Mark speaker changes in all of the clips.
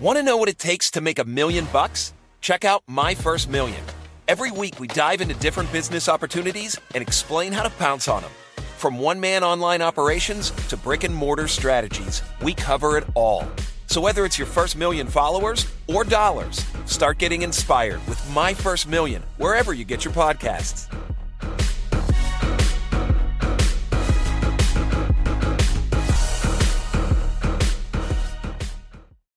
Speaker 1: Want to know what it takes to make a million bucks? Check out My First Million. Every week, we dive into different business opportunities and explain how to pounce on them. From one man online operations to brick and mortar strategies, we cover it all. So, whether it's your first million followers or dollars, start getting inspired with My First Million wherever you get your podcasts.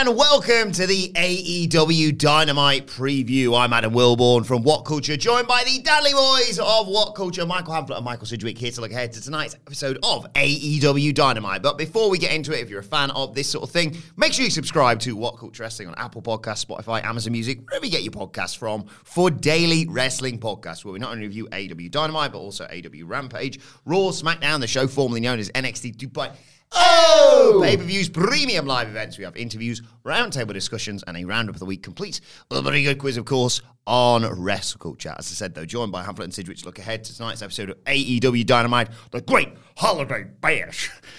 Speaker 2: and welcome to the AEW Dynamite preview. I'm Adam Wilbourn from What Culture, joined by the Dudley Boys of What Culture, Michael Hamflett and Michael Sidgwick, here to look ahead to tonight's episode of AEW Dynamite. But before we get into it, if you're a fan of this sort of thing, make sure you subscribe to What Culture Wrestling on Apple Podcasts, Spotify, Amazon Music, wherever you get your podcasts from, for daily wrestling podcasts, where we not only review AEW Dynamite, but also AEW Rampage, Raw, SmackDown, the show formerly known as NXT Dubai. Oh! Pay per views, premium live events. We have interviews, roundtable discussions, and a roundup of the week complete with a very good quiz, of course, on wrestle culture. As I said, though, joined by Hamflett and Sidgwick, look ahead to tonight's episode of AEW Dynamite, the Great Holiday Bash.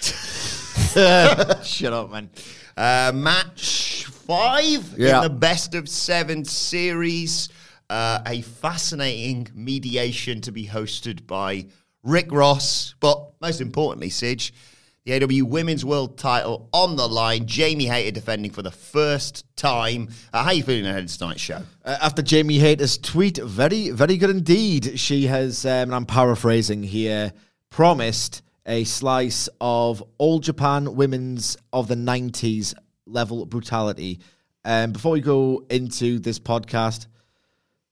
Speaker 3: Shut up, man.
Speaker 2: Uh, match five
Speaker 3: Yeah.
Speaker 2: in the best of seven series. Uh, a fascinating mediation to be hosted by Rick Ross, but most importantly, Sidge, the AW Women's World Title on the line. Jamie Hayter defending for the first time. Uh, how are you feeling ahead of tonight's show?
Speaker 3: Uh, after Jamie Hayter's tweet, very, very good indeed. She has, um, and I'm paraphrasing here, promised a slice of all Japan women's of the 90s level brutality. Um, before we go into this podcast,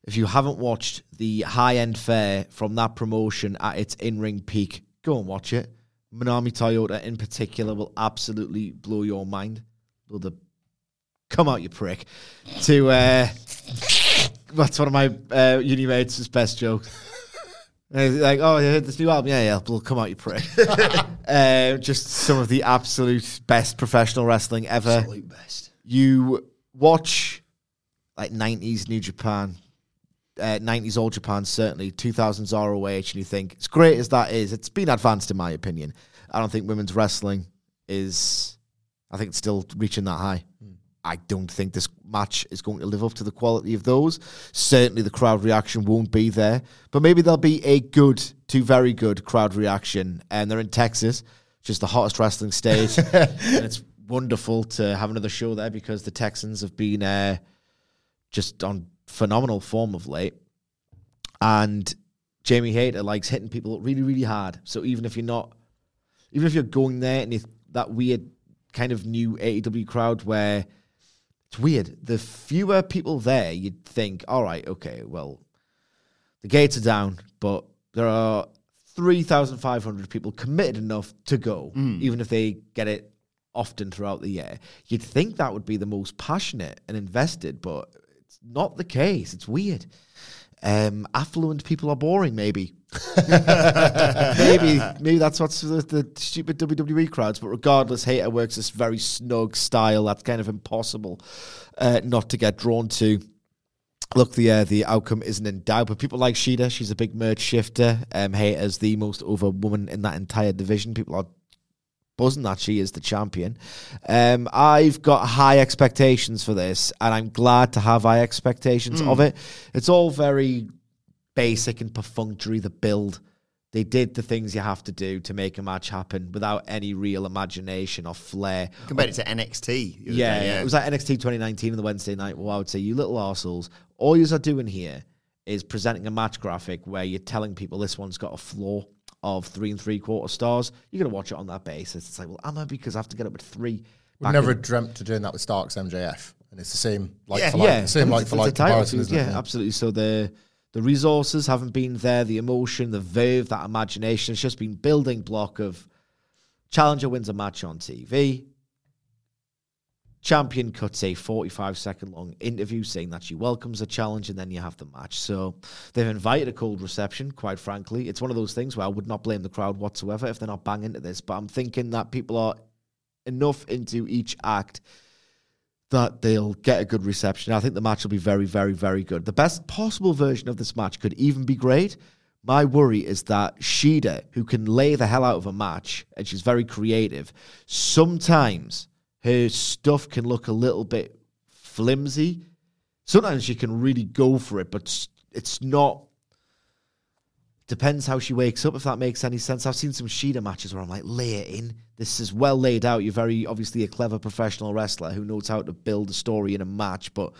Speaker 3: if you haven't watched the high end fare from that promotion at its in ring peak, go and watch it. Manami Toyota in particular will absolutely blow your mind. Will the come out, you prick? To uh, that's one of my uh, uni mates' best jokes. Like, oh, you heard this new album? Yeah, yeah. Well, come out, you prick. uh, just some of the absolute best professional wrestling ever
Speaker 2: Absolute best.
Speaker 3: you watch like 90s New Japan, uh, 90s old Japan, certainly 2000s ROH, and you think, as great as that is, it's been advanced in my opinion. I don't think women's wrestling is, I think it's still reaching that high. I don't think this match is going to live up to the quality of those. Certainly, the crowd reaction won't be there, but maybe there'll be a good to very good crowd reaction. And they're in Texas, just the hottest wrestling state, and it's wonderful to have another show there because the Texans have been uh, just on phenomenal form of late. And Jamie Hayter likes hitting people really, really hard. So even if you're not, even if you're going there and that weird kind of new AEW crowd where it's weird, the fewer people there, you'd think, all right, okay, well, the gates are down, but there are 3,500 people committed enough to go, mm. even if they get it often throughout the year. You'd think that would be the most passionate and invested, but it's not the case. It's weird. Um, affluent people are boring, maybe. maybe, maybe that's what's the, the stupid WWE crowds. But regardless, Hayter works this very snug style that's kind of impossible uh, not to get drawn to. Look, the uh, the outcome isn't in doubt, but people like Shida, she's a big merch shifter. Um, Hayter's the most over woman in that entire division. People are buzzing that she is the champion. Um, I've got high expectations for this, and I'm glad to have high expectations of it. It's all very basic and perfunctory. The build, they did the things you have to do to make a match happen without any real imagination or flair.
Speaker 2: Compared it to NXT.
Speaker 3: Yeah,
Speaker 2: day,
Speaker 3: it was like NXT 2019 on the Wednesday night. Well, I would say, you little arseholes, all you are doing here is presenting a match graphic where you're telling people this one's got a flaw of three and three quarter stars. You're going to watch it on that basis. It's like, well, am I? Because I have to get up with three.
Speaker 4: We never
Speaker 3: in-
Speaker 4: dreamt of doing that with Starks MJF. and it's the same like
Speaker 2: Yeah.
Speaker 4: for like,
Speaker 3: yeah,
Speaker 4: same like
Speaker 3: it's-
Speaker 4: for
Speaker 3: it's
Speaker 4: like comparison, isn't
Speaker 3: yeah,
Speaker 4: it?
Speaker 3: absolutely. So the the resources haven't been there, the emotion, the verve, that imagination. It's just been building block of challenger wins a match on TV. Champion cuts a 45 second long interview saying that she welcomes the challenge and then you have the match. So they've invited a cold reception, quite frankly. It's one of those things where I would not blame the crowd whatsoever if they're not banging to this. But I'm thinking that people are enough into each act that they'll get a good reception. I think the match will be very, very, very good. The best possible version of this match could even be great. My worry is that Shida, who can lay the hell out of a match and she's very creative, sometimes her stuff can look a little bit flimsy. Sometimes she can really go for it, but it's not. Depends how she wakes up, if that makes any sense. I've seen some Shida matches where I'm like, lay it in. This is well laid out. You're very obviously a clever professional wrestler who knows how to build a story in a match, but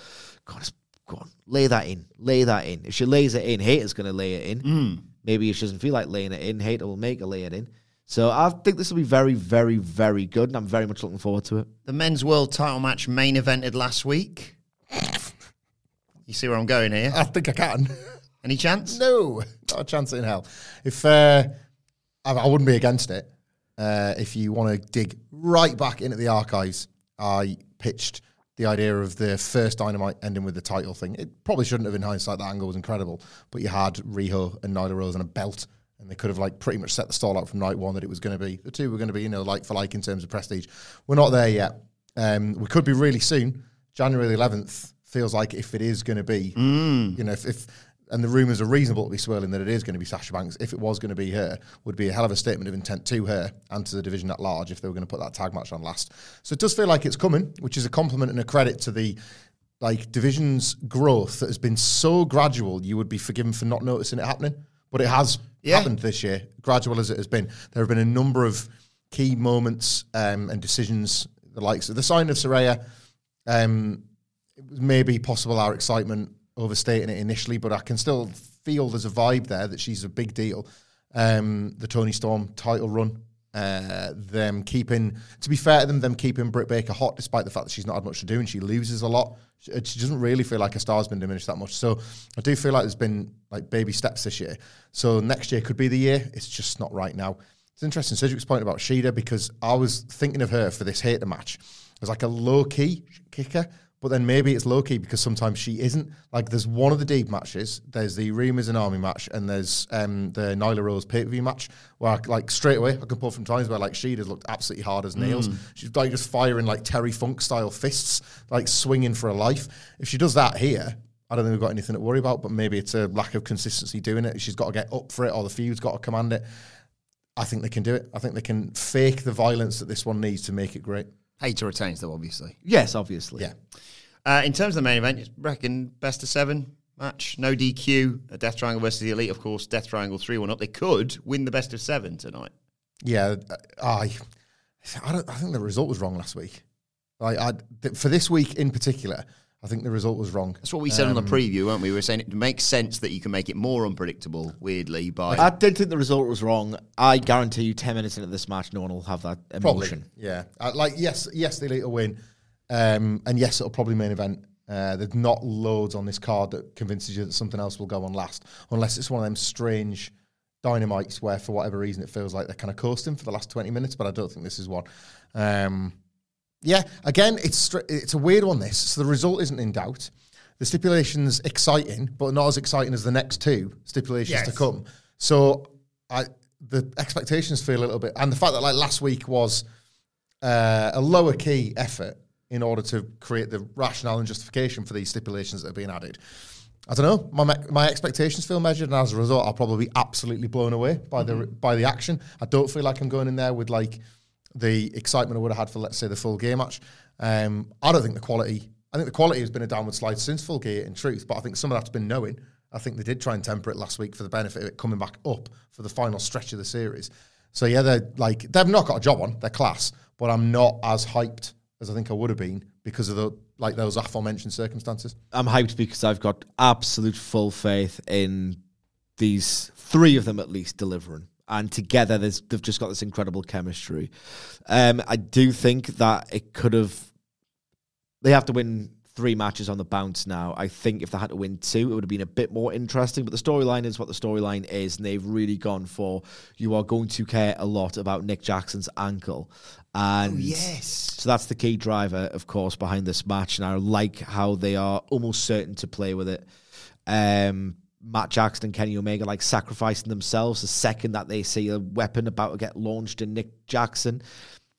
Speaker 3: God, go on, lay that in. Lay that in. If she lays it in, Hayter's going to lay it in. Hmm. Maybe if she doesn't feel like laying it in, Hater will make her lay it in. So I think this will be very, very, very good, and I'm very much looking forward to it.
Speaker 2: The men's world title match main evented last week. You see where I'm going here?
Speaker 4: I think I can.
Speaker 2: Any chance?
Speaker 4: No, not a chance in hell. If uh, I, I wouldn't be against it, uh, if you want to dig right back into the archives, I pitched the idea of the first Dynamite ending with the title thing. It probably shouldn't have in hindsight. That angle was incredible, but you had Riho and Nyla Rose and a belt, and they could have like pretty much set the stall out from night one that it was going to be. The two were going to be, you know, like for like in terms of prestige. We're not there yet. Um, we could be really soon. January the 11th feels like if it is going to be, you know, if, if and the rumours are reasonable to be swirling that it is going to be Sasha Banks. If it was going to be her, would be a hell of a statement of intent to her and to the division at large if they were going to put that tag match on last. So it does feel like it's coming, which is a compliment and a credit to the like division's growth that has been so gradual. You would be forgiven for not noticing it happening, but it has
Speaker 2: Yeah.
Speaker 4: happened this year, gradual as it has been. There have been a number of key moments um, and decisions, the likes of the sign of Saraya. Um, it was maybe possible our excitement overstating it initially, but I can still feel there's a vibe there that she's a big deal. Um, the Toni Storm title run, uh, them keeping, to be fair to them, them keeping Britt Baker hot despite the fact that she's not had much to do and she loses a lot. She, she doesn't really feel like her star's been diminished that much. So I do feel like there's been like baby steps this year. So next year could be the year. It's just not right now. It's interesting, Cedric's point about Shida because I was thinking of her for this Hayter match as like a low key kicker, but then maybe it's low key because sometimes she isn't. Like there's one of the deep matches, there's the Remus and Army match, and there's um, the Nyla Rose pay per view match where I, like straight away I can pull from times where like she has looked absolutely hard as nails. She's like just firing like Terry Funk style fists, like swinging for a life. If she does that here, I don't think we've got anything to worry about, but maybe it's a lack of consistency doing it. She's got to get up for it, or the feud's got to command it. I think they can do it. I think they can fake the violence that this one needs to make it great.
Speaker 2: Hayter retains, though, obviously.
Speaker 3: Yes, obviously.
Speaker 4: Yeah.
Speaker 2: Uh, in terms of the main event, you reckon best of seven match, no DQ, a Death Triangle versus the Elite, of course. Death Triangle three one up. They could win the best of seven tonight.
Speaker 4: Yeah, uh, I, I don't. I think the result was wrong last week. Like, I th- for this week in particular, I think the result was wrong.
Speaker 2: That's what we said on the preview, weren't we? We were saying it makes sense that you can make it more unpredictable, weirdly, by
Speaker 3: I did think the result was wrong. I guarantee you, 10 minutes into this match, no one will have that
Speaker 4: Probably,
Speaker 3: emotion.
Speaker 4: yeah. Uh, like, yes, yes, the elite will win, um, and yes, it'll probably main event. Uh, there's not loads on this card that convinces you that something else will go on last, unless it's one of them strange dynamites where, for whatever reason, it feels like they're kind of coasting for the last 20 minutes. But I don't think this is one. Um, yeah, again, it's it's a weird one. This so the result isn't in doubt. The stipulation's exciting, but not as exciting as the next two stipulations to come. So I the expectations feel a little bit, and the fact that like last week was uh, a lower key effort in order to create the rationale and justification for these stipulations that are being added. I don't know. My my expectations feel measured, and as a result, I'll probably be absolutely blown away by the by the action. I don't feel like I'm going in there with like the excitement I would have had for let's say the full gear match. Um, I don't think the quality. I think the quality has been a downward slide since full gear, in truth. But I think some of that's been knowing. I think they did try and temper it last week for the benefit of it coming back up for the final stretch of the series. So yeah, they're like they've not got a job on. They're class, but I'm not as hyped as I think I would have been because of the like those aforementioned circumstances.
Speaker 3: I'm hyped because I've got absolute full faith in these three of them at least delivering. And together, there's, they've just got this incredible chemistry. Um, I do think that it could have. They have to win three matches on the bounce now. I think if they had to win two, it would have been a bit more interesting. But the storyline is what the storyline is, and they've really gone for you are going to care a lot about Nick Jackson's ankle. And
Speaker 2: Oh, yes.
Speaker 3: so that's the key driver, of course, behind this match. And I like how they are almost certain to play with it. Um, Matt Jackson and Kenny Omega like sacrificing themselves the second that they see a weapon about to get launched in Nick Jackson.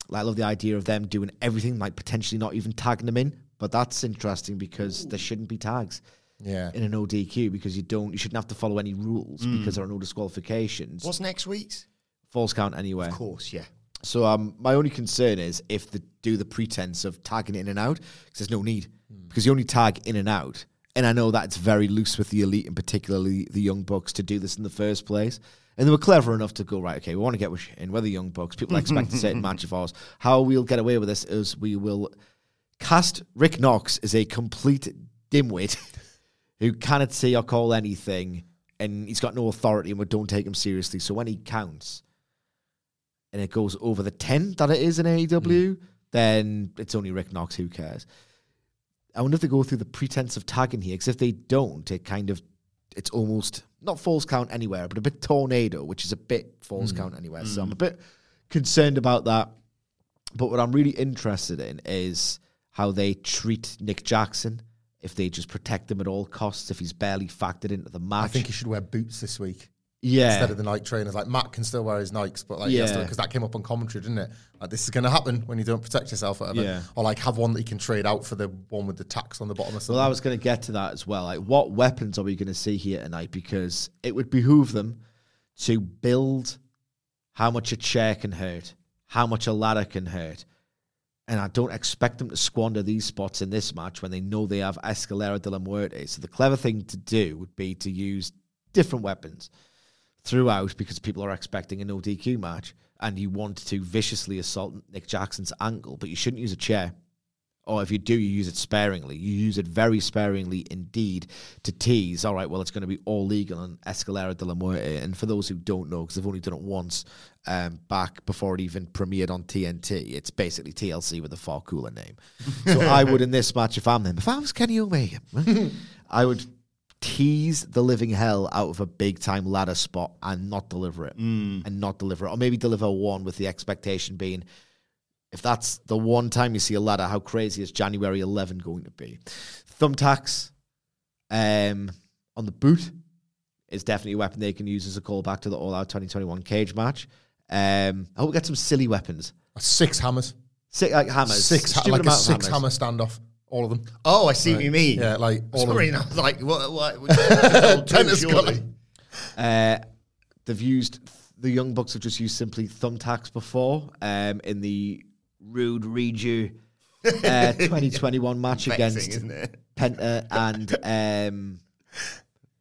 Speaker 3: Like, I love the idea of them doing everything, like potentially not even tagging them in. But that's interesting because there shouldn't be tags
Speaker 4: Yeah.
Speaker 3: in an ODQ because you don't, you shouldn't have to follow any rules
Speaker 2: Mm.
Speaker 3: because there are no disqualifications.
Speaker 2: What's next week's?
Speaker 3: Falls count anywhere.
Speaker 2: Of course, yeah.
Speaker 3: So um, my only concern is if they do the pretense of tagging in and out, because there's no need, because you only tag in and out. And I know that's very loose with the elite and particularly the young bucks to do this in the first place. And they were clever enough to go right. Okay, we want to get in. We're the young bucks. People expect a certain match of ours. How we'll get away with this is we will cast Rick Knox as a complete dimwit who cannot say or call anything, and he's got no authority, and we don't take him seriously. So when he counts, and it goes over the 10 that it is in AEW, hmm. then it's only Rick Knox. Who cares? I wonder if they go through the pretense of tagging here, because if they don't, it kind of, it's almost not falls count anywhere, but a bit tornado, which is a bit false hmm. count anywhere. So I'm a hmm. bit concerned about that. But what I'm really interested in is how they treat Nick Jackson. If they just protect him at all costs, if he's barely factored into the match.
Speaker 4: I think he should wear boots this week.
Speaker 3: Yeah.
Speaker 4: instead of the Nike trainers. Like Matt can still wear his Nikes, but like yeah, because that came up on commentary, didn't it? Like this is going to happen when you don't protect yourself, or whatever.
Speaker 3: Yeah.
Speaker 4: Or like have one that you can trade out for the one with the tax on the bottom or something.
Speaker 3: Well, I was going to get to that as well. Like, what weapons are we going to see here tonight? Because it would behoove them to build how much a chair can hurt, how much a ladder can hurt. And I don't expect them to squander these spots in this match when they know they have Escalera de la Muerte. So the clever thing to do would be to use different weapons throughout because people are expecting a no DQ match and you want to viciously assault Nick Jackson's ankle, but you shouldn't use a chair. Or if you do, you use it sparingly. You use it very sparingly indeed to tease, all right, well, it's going to be all legal on Escalera de la Muerte. And for those who don't know, because they've only done it once um, back before it even premiered on TNT, it's basically TLC with a far cooler name. so I would, in this match, if I'm them, if I was Kenny Omega, I would tease the living hell out of a big time ladder spot and not deliver it. And not deliver it. Or maybe deliver one with the expectation being if that's the one time you see a ladder, how crazy is January 11 going to be? Thumbtacks um, on the boot is definitely a weapon they can use as a callback to the All Out 2021 cage match. Um, I hope we get some silly weapons.
Speaker 4: six hammers,
Speaker 3: Six, like hammers.
Speaker 4: six ha- like a six
Speaker 3: hammers.
Speaker 4: hammer standoff, all of them.
Speaker 2: Oh, I see what you mean.
Speaker 4: Yeah, like all
Speaker 2: Sorry,
Speaker 4: of
Speaker 2: and I
Speaker 4: them.
Speaker 2: was like, what? what, what
Speaker 4: Tennis.
Speaker 3: Uh, they've used the Young Bucks have just used simply thumbtacks before um, in the Road Rager uh, 2021 match
Speaker 2: Vexing,
Speaker 3: against
Speaker 2: isn't?
Speaker 3: Penta and um,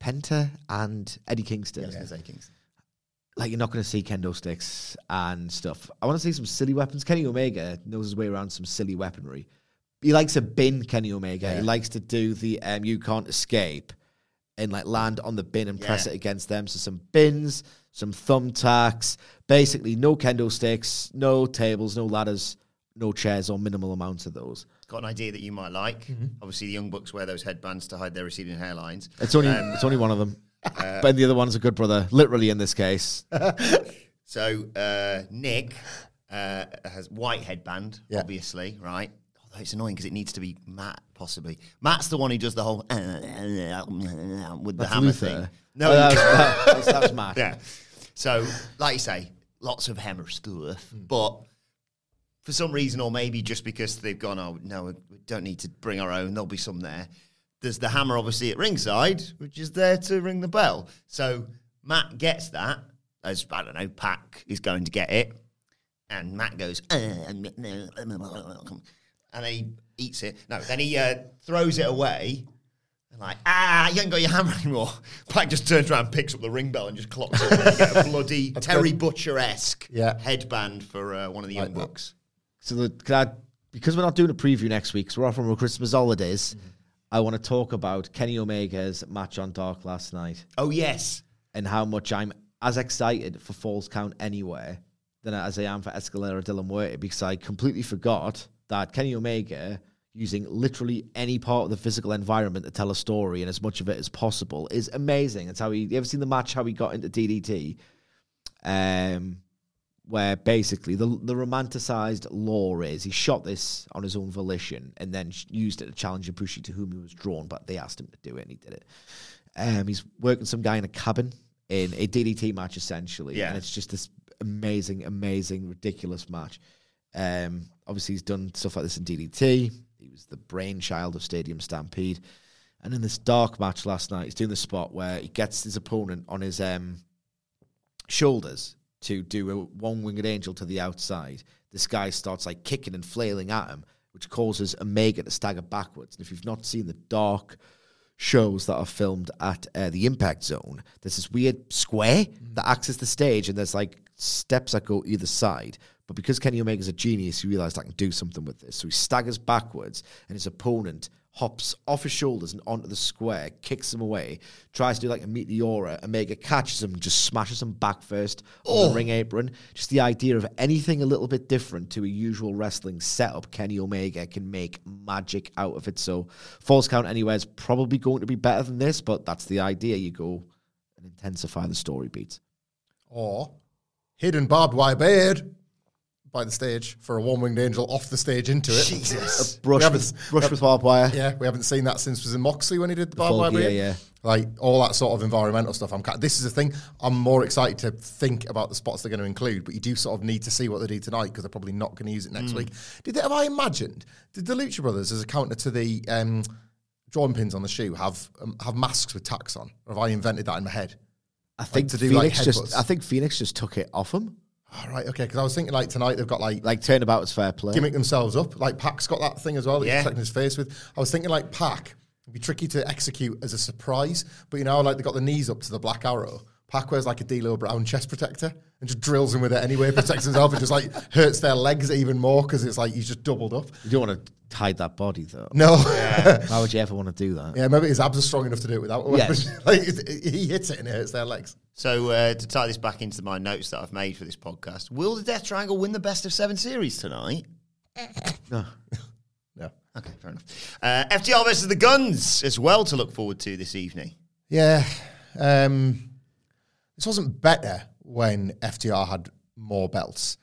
Speaker 3: Penta and Eddie Kingston.
Speaker 2: I was Kingston.
Speaker 3: Like you're not going to see kendo sticks and stuff. I want to see some silly weapons. Kenny Omega knows his way around some silly weaponry. He likes a bin. Kenny Omega. He likes to do the um, you can't escape and like land on the bin and press it against them. So some bins, some thumbtacks, basically no kendo sticks, no tables, no ladders, no chairs, or minimal amounts of those.
Speaker 2: Got an idea that you might like. Obviously, the young bucks wear those headbands to hide their receding hairlines.
Speaker 3: It's only
Speaker 2: Um,
Speaker 3: it's only one of them, but the other one's a good brother, literally in this case.
Speaker 2: So uh, Nick uh, has white headband,
Speaker 4: Yeah.
Speaker 2: obviously, right? It's annoying because it needs to be Matt, possibly. Matt's the one who does the whole uh, with the
Speaker 3: That's
Speaker 2: hammer
Speaker 3: Luther.
Speaker 2: thing.
Speaker 3: No, that was, that was, that Matt.
Speaker 2: yeah. So, like you say, lots of hammer stuff, but for some reason, or maybe just because they've gone, oh no, we don't need to bring our own. There'll be some there. There's the hammer, obviously, at ringside, which is there to ring the bell. So Matt gets that as I don't know, Pac is going to get it, and Matt goes, "Uh, no," and then he eats it. No, then he uh, throws it away. And like, ah, you ain't got your hammer anymore. Pac just turns around, picks up the ring bell, and just clocks it. And get a bloody Terry Butcher esque
Speaker 4: Yeah.
Speaker 2: headband for uh, one of the young
Speaker 4: Like
Speaker 2: bucks.
Speaker 3: So the, I, because we're not doing a preview next week, because we're off on our Christmas holidays, I want to talk about Kenny Omega's match on Dark last night
Speaker 2: Oh yes,
Speaker 3: and how much I'm as excited for Falls Count anywhere than as I am for Escalera de la because I completely forgot that Kenny Omega using literally any part of the physical environment to tell a story and as much of it as possible is amazing. It's how he. You ever seen the match how he got into DDT? Um, where basically the the romanticized lore is he shot this on his own volition and then used it to challenge Ibushi to whom he was drawn, but they asked him to do it and he did it. Um, he's working some guy in a cabin in a DDT match essentially,
Speaker 2: Yeah.
Speaker 3: and it's just this amazing, amazing, ridiculous match. Um, obviously he's done stuff like this in DDT. He was the brainchild of Stadium Stampede, and in this dark match last night, he's doing the spot where he gets his opponent on his um, shoulders to do a one winged angel to the outside. This guy starts like kicking and flailing at him, which causes Omega to stagger backwards. And if you've not seen the dark shows that are filmed at uh, the Impact Zone, there's this weird square that acts as the stage, and there's like steps that go either side. But because Kenny Omega's a genius, he realized I can do something with this. So he staggers backwards, and his opponent hops off his shoulders and onto the square, kicks him away, tries to do like a meteora. Omega catches him, just smashes him back first on the oh. ring apron. Just the idea of anything a little bit different to a usual wrestling setup, Kenny Omega can make magic out of it. So falls count anywhere is probably going to be better than this, but that's the idea. You go and intensify the story beats.
Speaker 4: Or hidden barbed wire beard by the stage for a one winged angel off the stage into it.
Speaker 2: Jesus.
Speaker 3: Brush, with, brush with barbed wire.
Speaker 4: Yeah, we haven't seen that since was in Moxley when he did the barbed wire beard.
Speaker 3: yeah.
Speaker 4: Like all that sort of environmental stuff. I'm. This is the thing. I'm more excited to think about the spots they're going to include, but you do sort of need to see what they do tonight because they're probably not going to use it
Speaker 3: Mm.
Speaker 4: next week. Did they, have I imagined? Did the Lucha Brothers, as a counter to the um, drawing pins on the shoe, have um, have masks with tacks on? Or have I invented that in my head?
Speaker 3: I think
Speaker 4: to do, like,
Speaker 3: just. I think Fenix just took it off him.
Speaker 4: All right, okay. Because I was thinking like tonight they've got like
Speaker 3: Like turnabout was fair play.
Speaker 4: gimmick themselves up. Like Pac's got that thing as well that
Speaker 2: Yeah.
Speaker 4: he's protecting his face with. I was thinking like Pac would be tricky to execute as a surprise, but you know, like they got the knees up to the black arrow. Pac wears like a D'Lo Brown chest protector and just drills him with it anyway, protects himself, and just like hurts their legs even more because it's like he's just doubled up.
Speaker 3: You don't want to hide that body though.
Speaker 4: No,
Speaker 3: Why would you ever want to do that?
Speaker 4: yeah, maybe his abs are strong enough to do it without a.
Speaker 3: Yes.
Speaker 4: like he hits it and it hurts their legs.
Speaker 2: So uh, to tie this back into my notes that I've made for this podcast, will the Death Triangle win the best of seven series tonight?
Speaker 3: No.
Speaker 4: No.
Speaker 2: Okay, fair enough. Uh, FTR versus the Guns as well to look forward to this evening.
Speaker 4: Yeah. Um, this wasn't better when FTR had more belts,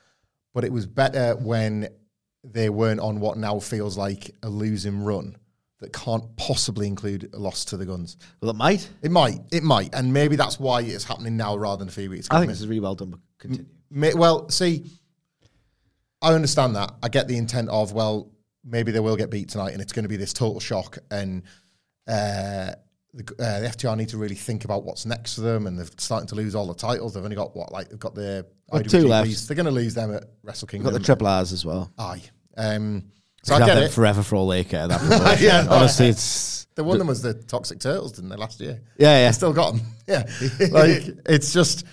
Speaker 4: but it was better when they weren't on what now feels like a losing run that can't possibly include a loss to the Guns.
Speaker 3: Well, it might.
Speaker 4: It might, it might, and maybe that's why it's happening now rather than a few weeks ago.
Speaker 3: I think this is really well done. But continue.
Speaker 4: May, well, see, I understand that. I get the intent of well, maybe they will get beat tonight, and it's going to be this total shock, and uh, the, uh, the FTR need to really think about what's next for them, and they're starting to lose all the titles. They've only got what like they've got the
Speaker 3: got two left.
Speaker 4: They're going to lose them at Wrestle Kingdom.
Speaker 3: got the triple R's as well.
Speaker 4: Aye. Um, so I get
Speaker 3: them
Speaker 4: it.
Speaker 3: forever for all they care. That.
Speaker 4: Yeah.
Speaker 3: honestly, it's
Speaker 4: They won them as the Toxic Turtles, didn't they, last year?
Speaker 3: yeah, yeah.
Speaker 4: I still got them. Yeah, like it's just,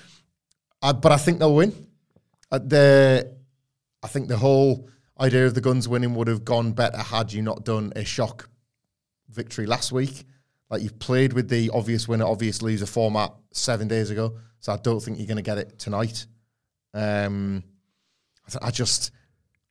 Speaker 4: I, but I think they'll win. Uh, the, I think the whole idea of the Guns winning would have gone better had you not done a shock victory last week. Like you've played with the obvious winner, obvious loser format seven days ago, so I don't think you're going to get it tonight. Um, I th- I just,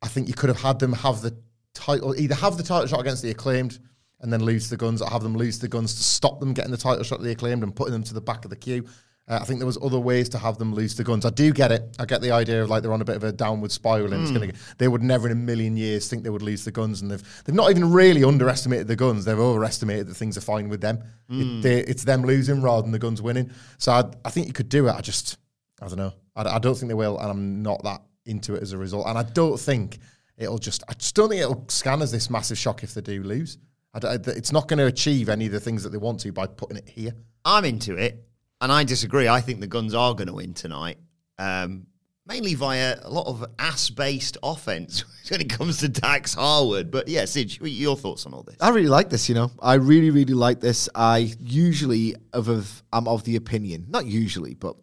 Speaker 4: I think you could have had them have the title, either have the title shot against the acclaimed and then lose the guns, or have them lose the guns to stop them getting the title shot of the acclaimed and putting them to the back of the queue. Uh, I think there was other ways to have them lose the guns. I do get it. I get the idea of like they're on a bit of a downward spiral, and it's going to. They would never in a million years think they would lose the guns, and they've they've not even really underestimated the guns. They've overestimated that things are fine with them. It, they, it's them losing rather than the guns winning. So I, I think you could do it. I just I don't know. I, I don't think they will, and I'm not that into it as a result. And I don't think it'll just. I just don't think it'll scan as this massive shock if they do lose. I it's not going to achieve any of the things that they want to by putting it here.
Speaker 2: I'm into it, and I disagree. I think the Guns are going to win tonight, um, mainly via a lot of ass-based offense when it comes to Dax Harwood. But yeah, Sid, your thoughts on all this?
Speaker 3: I really like this, you know. I really, really like this. I usually of, of I'm of the opinion, not usually, but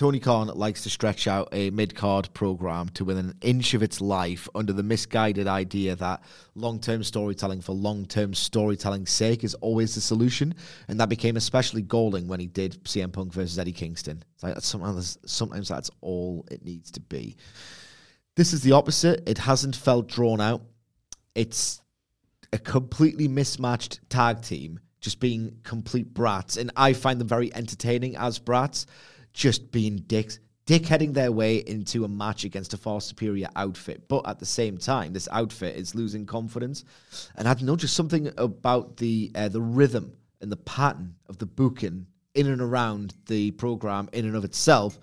Speaker 3: Tony Khan likes to stretch out a mid-card program to within an inch of its life under the misguided idea that long-term storytelling for long-term storytelling's sake is always the solution, and that became especially galling when he did CM Punk versus Eddie Kingston. It's like sometimes, sometimes that's all it needs to be. This is the opposite. It hasn't felt drawn out. It's a completely mismatched tag team just being complete brats, and I find them very entertaining as brats, just being dicks, dickheading their way into a match against a far superior outfit. But at the same time, this outfit is losing confidence, and I don't know, just something about the uh, the rhythm and the pattern of the booking in and around the program in and of itself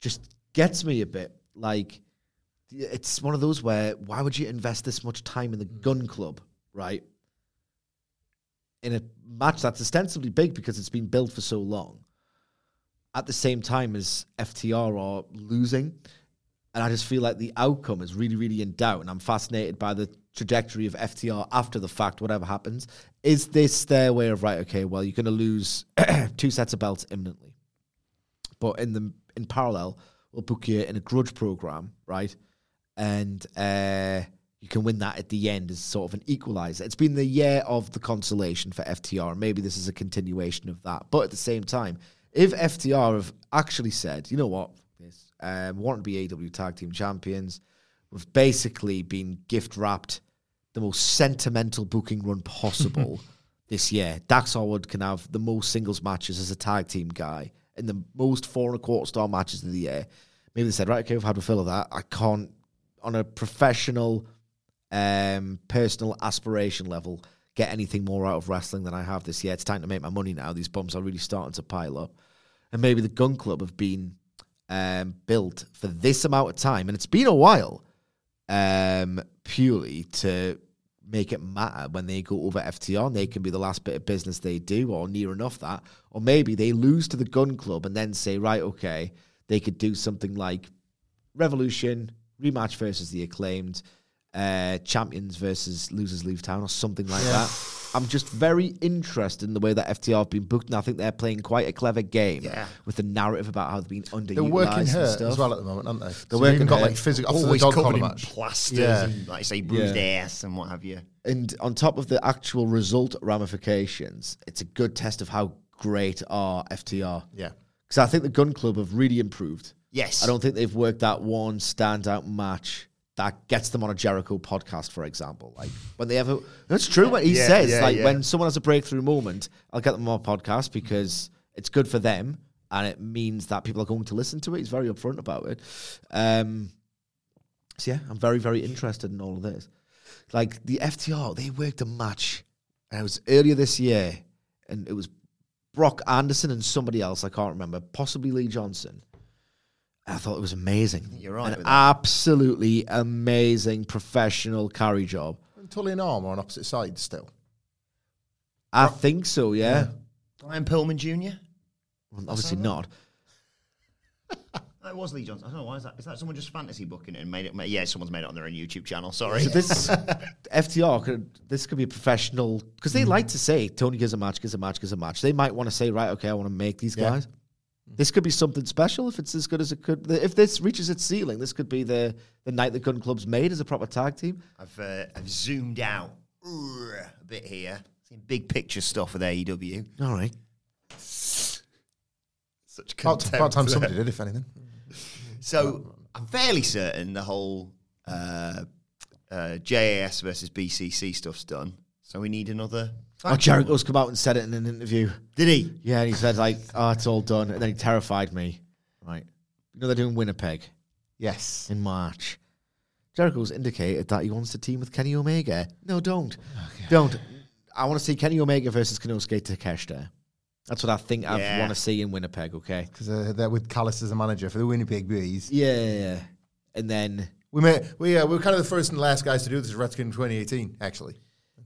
Speaker 3: just gets me a bit. Like it's one of those where why would you invest this much time in the gun club, right? In a match that's ostensibly big because it's been built for so long. At the same time as FTR are losing. And I just feel like the outcome is really, really in doubt. And I'm fascinated by the trajectory of FTR after the fact, whatever happens. Is this their way of right, okay, well, you're gonna lose two sets of belts imminently. But in the in parallel, we'll book you in a grudge program, right? And uh, you can win that at the end as sort of an equalizer. It's been the year of the consolation for FTR, maybe this is a continuation of that. But at the same time, if FTR have actually said, you know what, this um, want to be AW Tag Team Champions, we've basically been gift wrapped the most sentimental booking run possible this year. Dax Harwood can have the most singles matches as a tag team guy in the most four and a quarter star matches of the year. Maybe they said, right, okay, we've had a fill of that. I can't, on a professional, um, personal aspiration level, get anything more out of wrestling than I have this year. It's time to make my money now. These bumps are really starting to pile up. And maybe the Gun Club have been um, built for this amount of time, and it's been a while, um, purely to make it matter when they go over FTR and they can be the last bit of business they do or near enough that. Or maybe they lose to the gun club and then say, right, okay, they could do something like Revolution, rematch versus the acclaimed, uh, champions versus losers leave town or something like that. I'm just very interested in the way that FTR have been booked, and I think they're playing quite a clever game
Speaker 2: Yeah.
Speaker 3: with the narrative about how they've been underutilized.
Speaker 4: They're working
Speaker 3: and
Speaker 4: hurt
Speaker 3: stuff.
Speaker 4: as well at the moment, aren't they? They're
Speaker 3: working
Speaker 4: even got
Speaker 3: hurt.
Speaker 4: like physical. After the
Speaker 2: Always
Speaker 4: dog
Speaker 2: covered
Speaker 4: collar
Speaker 2: in
Speaker 4: match.
Speaker 2: plasters
Speaker 4: Yeah.
Speaker 2: and, like you say, bruised
Speaker 3: Yeah.
Speaker 2: ass and what have you.
Speaker 3: And on top of the actual result ramifications, it's a good test of how great are FTR.
Speaker 4: Yeah.
Speaker 3: Because I think the Gun Club have really improved.
Speaker 2: Yes.
Speaker 3: I don't think they've worked that one standout match that gets them on a Jericho podcast, for example. Like when they ever, that's true. What he
Speaker 2: Yeah,
Speaker 3: says,
Speaker 2: yeah,
Speaker 3: like
Speaker 2: yeah.
Speaker 3: when someone has a breakthrough moment, I'll get them on my podcast because it's good for them and it means that people are going to listen to it. He's very upfront about it. Um, so yeah, I'm very, very interested in all of this. Like the FTR, they worked a match, and it was earlier this year, and it was Brock Anderson and somebody else I can't remember, possibly Lee Johnson. I thought it was amazing.
Speaker 2: You're right
Speaker 3: An absolutely amazing professional carry job.
Speaker 4: And Tully and Arn are on opposite sides still.
Speaker 3: I think so. Yeah,
Speaker 2: Brian Pillman Jr.
Speaker 3: Well, obviously not.
Speaker 2: No, it was Lee Johnson. I don't know why is that. Is that someone just fantasy booking it and made it? Yeah, someone's made it on their own YouTube channel. Sorry.
Speaker 3: So this FTR could this could be a professional because they hmm. like to say Tony gives a match, gives a match, gives a match. They might want to say right, okay, I want to make these
Speaker 4: Yeah.
Speaker 3: guys. This could be something special if it's as good as it could. If this reaches its ceiling, this could be the the night the Gun Club's made as a proper tag team.
Speaker 2: I've uh, I've zoomed out Urgh, a bit here. Seen big picture stuff with AEW.
Speaker 3: All right.
Speaker 2: Such
Speaker 4: About,
Speaker 2: contempt.
Speaker 4: about time somebody did, if anything.
Speaker 2: So I'm fairly certain the whole uh, uh, JAS versus BCC stuff's done. So we need another.
Speaker 3: Oh. Jericho's come out and said it in an interview.
Speaker 2: Did he?
Speaker 3: Yeah, and he said like, "Oh, it's all done," and then he terrified me. Right. You know they're doing Winnipeg
Speaker 4: Yes.
Speaker 3: in March. Jericho's indicated that he wants to team with Kenny Omega. No, don't. Don't. I want to see Kenny Omega versus Konosuke Takeshita. That's what I think I
Speaker 2: Yeah.
Speaker 3: want to see in Winnipeg, okay?
Speaker 4: Because uh, they're with Callis as a manager for the Winnipeg Bees.
Speaker 3: Yeah, yeah, yeah. And then
Speaker 4: We made, we, uh, we were kind of the first and last guys to do this at Redskin 2018, actually.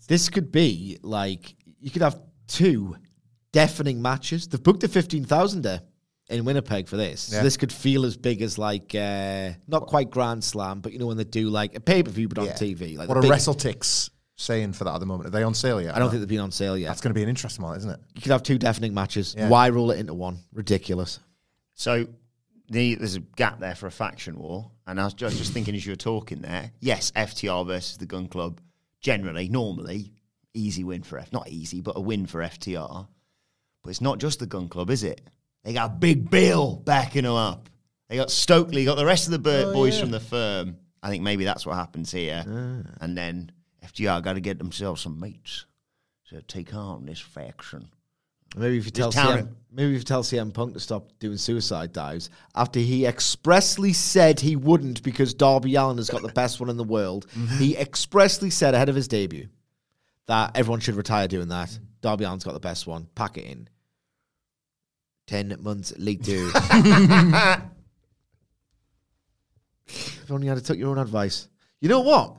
Speaker 3: This could be like, you could have two deafening matches. They've booked a 15,000er in Winnipeg for this. So this could feel as big as like, uh, not quite Grand Slam, but you know when they do like a pay per view, but on
Speaker 4: Yeah.
Speaker 3: TV. Like
Speaker 4: what are
Speaker 3: big-
Speaker 4: WrestleTix saying for that at the moment? Are they on sale yet?
Speaker 3: I don't think they've been on sale yet.
Speaker 4: That's going to be an interesting one, isn't it?
Speaker 3: You could have two deafening matches.
Speaker 4: Yeah.
Speaker 3: Why roll it into one? Ridiculous.
Speaker 2: So the, there's a gap there for a faction war, and I was just, just thinking as you were talking there. Yes, FTR versus the Gun Club. Generally, normally, easy win for F. Not easy, but a win for FTR. But it's not just the Gun Club, is it? They got Big Bill backing them up. They got Stokely, got the rest of the Burt oh, boys from the firm. I think maybe that's what happens here. Ah. And then FTR got to get themselves some mates to take on this faction.
Speaker 3: Maybe if you tell CM, maybe if you tell CM Punk to stop doing suicide dives after he expressly said he wouldn't because Darby Allin has got the best one in the world. He expressly said ahead of his debut that everyone should retire doing that. Darby Allin's got the best one. Pack it in. Ten months later. if only you had to took your own advice. You know what?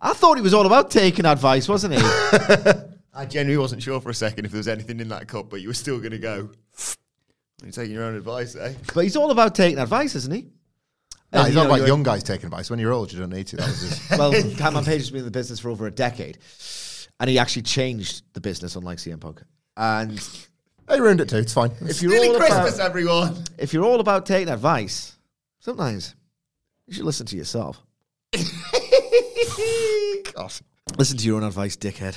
Speaker 3: I thought he was all about taking advice, wasn't he?
Speaker 2: I genuinely wasn't sure for a second if there was anything in that cup, but you were still going to go. You're taking your own advice, eh?
Speaker 3: but he's all about taking advice, isn't he?
Speaker 4: No,
Speaker 3: And,
Speaker 4: he's
Speaker 3: you
Speaker 4: not
Speaker 3: know,
Speaker 4: about young guys taking advice. When you're old, you don't need to. That was his.
Speaker 3: well, Catman Page has been in the business for over a decade, and he actually changed the business, unlike CM Punk. And
Speaker 4: They ruined it too. It's fine.
Speaker 3: if you're
Speaker 2: Nearly
Speaker 3: all
Speaker 2: Christmas,
Speaker 3: about,
Speaker 2: everyone.
Speaker 3: if you're all about taking advice, sometimes you should listen to yourself.
Speaker 4: God.
Speaker 3: Listen to your own advice, dickhead.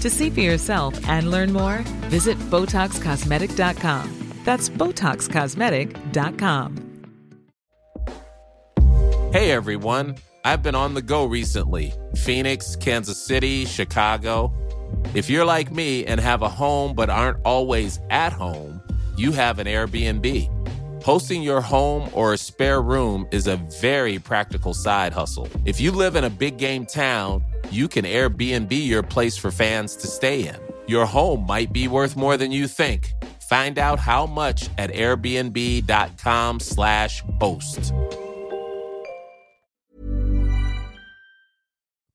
Speaker 5: To see for yourself and learn more, visit BotoxCosmetic.com. That's BotoxCosmetic.com.
Speaker 6: Hey everyone, I've been on the go recently Phoenix, Kansas City, Chicago. If you're like me and have a home but aren't always at home, you have an Airbnb. Hosting your home or a spare room is a very practical side hustle. If you live in a big game town, you can Airbnb your place for fans to stay in. Your home might be worth more than you think. Find out how much at airbnb.com/slash host.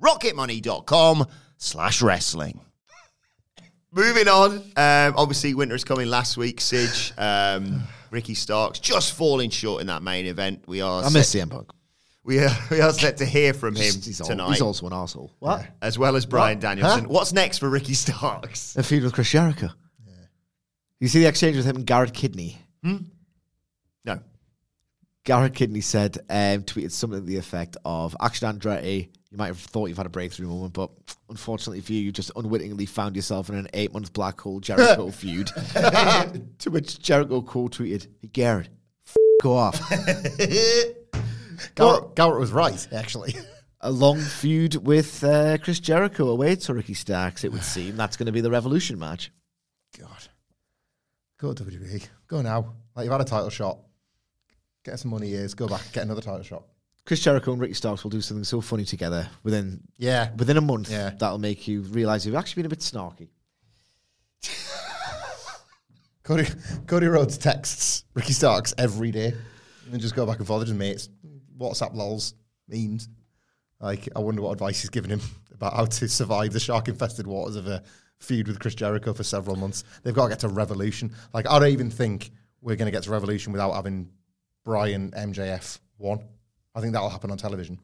Speaker 2: rocketmoney.com slash wrestling. Moving on, um, obviously winter is coming last week. Sidge, um, Ricky Starks just falling short in that main event. We are
Speaker 3: I miss
Speaker 2: set,
Speaker 3: CM Punk.
Speaker 2: we are we are set to hear from him
Speaker 3: He's, al-
Speaker 2: tonight,
Speaker 3: he's also an arsehole. What?
Speaker 2: as well as Brian
Speaker 3: What?
Speaker 2: Danielson.
Speaker 3: Huh?
Speaker 2: What's next for Ricky Starks?
Speaker 3: A feud with Chris Jericho. You see the exchange with him and Garrett Kidney?
Speaker 2: No,
Speaker 3: Garrett Kidney said, um, tweeted something to the effect of Action Andretti, you might have thought you've had a breakthrough moment, but unfortunately for you, you just unwittingly found yourself in an eight month black hole Jericho feud. to which Jericho Cole tweeted, Hey, Garrett, f- go off.
Speaker 4: Garrett, Garrett was right, actually.
Speaker 3: a long feud with uh, Chris Jericho awaits for Ricky Starks, it would seem. That's going to be the Revolution match.
Speaker 4: God. Go WWE. Go now. Like you've had a title shot. Get some money years. Go back. Get another title shot.
Speaker 3: Chris Jericho and Ricky Starks will do something so funny together within
Speaker 4: Yeah.
Speaker 3: within a month
Speaker 4: Yeah.
Speaker 3: that'll make you realize you've actually been a bit snarky.
Speaker 4: Cody, Cody Rhodes texts Ricky Starks every day and just go back and forth. They're just mates. WhatsApp lols, memes. Like, I wonder what advice he's given him about how to survive the shark infested waters of a feud with Chris Jericho for several months. They've got to get to Revolution. Like, I don't even think we're going to get to Revolution without having Brian MJF one. I think that'll happen on television.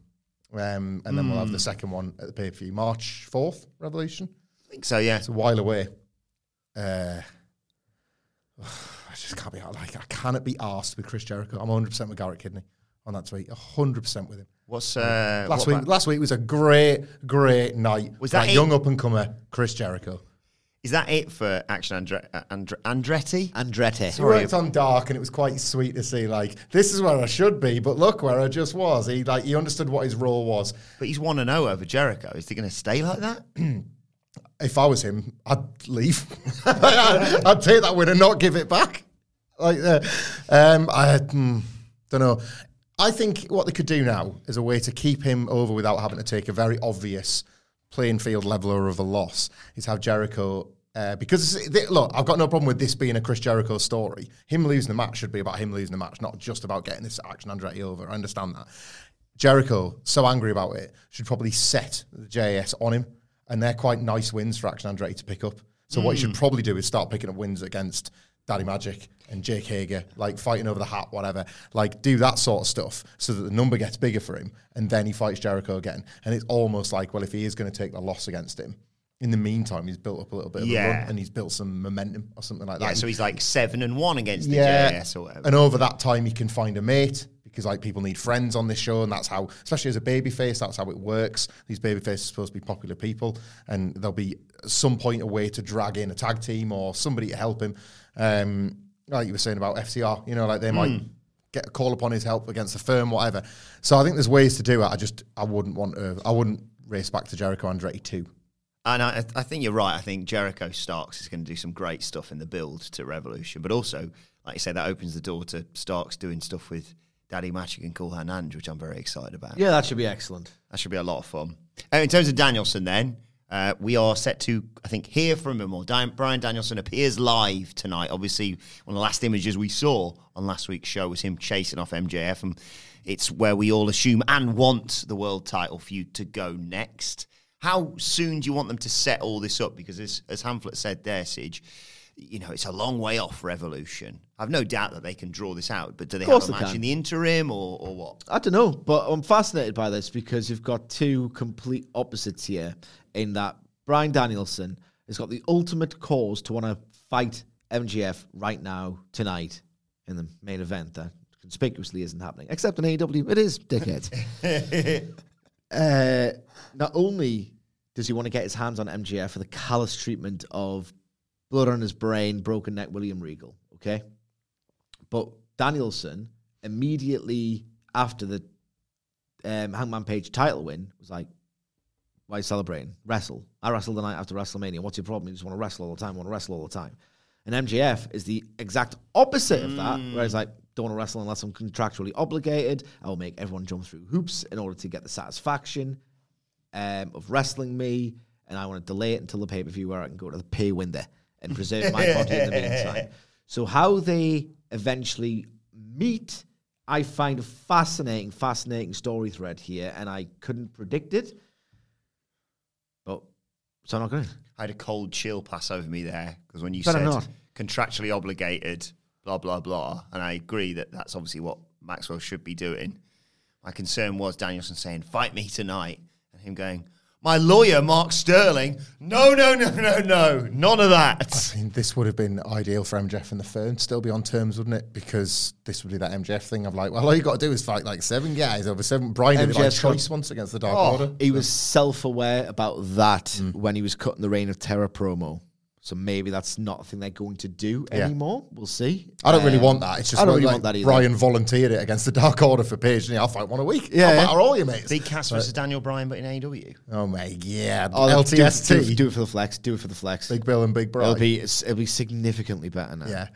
Speaker 4: Um, and then we'll have the second one at the pay per view. March 4th, Revolution.
Speaker 2: I think so. Yeah,
Speaker 4: It's a while away. Uh, I just can't be like I cannot be asked with Chris Jericho. I'm 100 percent with Garrett Kidney on that tweet. 100 percent with him.
Speaker 2: what's uh,
Speaker 4: last
Speaker 2: what
Speaker 4: week,
Speaker 2: about-
Speaker 4: last week was a great, great night.
Speaker 2: Was
Speaker 4: for
Speaker 2: that
Speaker 4: young up and comer Chris Jericho?
Speaker 2: Is that it for Action Andre- uh, Andre- Andretti?
Speaker 3: Andretti.
Speaker 4: He worked on Dark, and it was quite sweet to see. Like, this is where I should be, but look where I just was. He like he understood what his role was.
Speaker 2: But he's 1 0 over Jericho. Is he going to stay like that?
Speaker 4: If I was him, I'd leave. I'd, I'd take that win and not give it back. Like, uh, um, I mm, don't know. I think what they could do now is a way to keep him over without having to take a very obvious playing field leveler of a loss is have Jericho. Uh, because they- look, I've got no problem with this being a Chris Jericho story. Him losing the match should be about him losing the match, not just about getting this action Andretti over. I understand that. Jericho, so angry about it, should probably set the JAS on him. And they're quite nice wins for Action Andretti to pick up. So what you should probably do is start picking up wins against Daddy Magic and Jake Hager, like fighting over the hat, whatever. Like do that sort of stuff so that the number gets bigger for him, and then he fights Jericho again. And it's almost like, well, if he is going to take the loss against him, in the meantime, he's built up a little bit of a
Speaker 2: Yeah.
Speaker 4: run and he's built some momentum or something like
Speaker 2: Yeah,
Speaker 4: that.
Speaker 2: so he's like 7 and 1 against the
Speaker 4: Yeah,
Speaker 2: JS or whatever.
Speaker 4: and over that time, he can find a mate because like people need friends on this show, and that's how, especially as a baby face, that's how it works. These baby faces are supposed to be popular people, and there'll be at some point a way to drag in a tag team or somebody to help him. Um, like you were saying about FTR, you know, like they might get a call upon his help against the firm, whatever. So I think there's ways to do it. I just I wouldn't want to. I wouldn't race back to Jericho Andretti two.
Speaker 2: And I, I think you're right. I think Jericho Starks is going to do some great stuff in the build to Revolution, but also, like you say, that opens the door to Starks doing stuff with Daddy Magic and Cool Hand Ange, which I'm very excited about.
Speaker 3: Yeah, that should be excellent.
Speaker 2: That should be a lot of fun. Uh, in terms of Danielson, then, uh, we are set to, I think, hear from him, or Dan- Brian Danielson appears live tonight. Obviously, one of the last images we saw on last week's show was him chasing off MJF, and it's where we all assume and want the world title feud to go next. How soon do you want them to set all this up? Because as, as Hamflett said there, Sidge, you know, it's a long way off Revolution. I've no doubt that they can draw this out, but do they have a match in the interim or, or what?
Speaker 3: I don't know, but I'm fascinated by this because you've got two complete opposites here. In that Brian Danielson has got the ultimate cause to want to fight MJF right now tonight in the main event that conspicuously isn't happening, except in AEW. It is, dickheads. uh, not only does he want to get his hands on MJF for the callous treatment of blood on his brain, broken neck William Regal, okay? But Danielson immediately after the um, Hangman Page title win was like, "Why are you celebrating? Wrestle. I wrestled the night after WrestleMania. What's your problem? You just want to wrestle all the time. Want to wrestle all the time." And MJF is the exact opposite of that, where he's like, "Don't want to wrestle unless I'm contractually obligated. I will make everyone jump through hoops in order to get the satisfaction um, of wrestling me, and I want to delay it until the pay per view where I can go to the pay window and preserve my body in the meantime. So how they eventually meet, I find a fascinating, fascinating story thread here, and I couldn't predict it. But so I'm not going. to.
Speaker 2: I had a cold chill pass over me there because when you
Speaker 3: Better
Speaker 2: said
Speaker 3: not.
Speaker 2: contractually obligated, blah blah blah, and I agree that that's obviously what Maxwell should be doing. My concern was Danielson saying, "Fight me tonight," and him going, "My lawyer, Mark Sterling, no, no, no, no, no, none of that."
Speaker 4: I mean, this would have been ideal for MJF and the firm still be on terms, wouldn't it? Because this would be that MJF thing of like, well, all you got to do is fight like seven guys over seven. Brian did it like
Speaker 3: MJF's
Speaker 4: choice once against the Dark
Speaker 2: Oh,
Speaker 4: Order.
Speaker 3: He was self-aware about that
Speaker 4: Mm.
Speaker 3: when he was cutting the Reign of Terror promo. So maybe that's not a thing they're going to do
Speaker 4: Yeah.
Speaker 3: anymore. We'll see.
Speaker 4: I don't really
Speaker 3: Um,
Speaker 4: want that. It's just
Speaker 3: I don't
Speaker 4: like,
Speaker 3: want that either.
Speaker 4: Brian volunteered it against the Dark Order for Page, and yeah, I'll fight one a week.
Speaker 3: Yeah,
Speaker 4: I'll
Speaker 3: yeah.
Speaker 4: batter all your mates.
Speaker 2: Big Cass versus Daniel Bryan, but in AEW.
Speaker 4: Oh my yeah,
Speaker 3: Oh, do it- Do, it, do it for the flex. Do it for the flex.
Speaker 4: Big Bill and Big Brian.
Speaker 3: It'll be it'll be significantly better now.
Speaker 4: Yeah,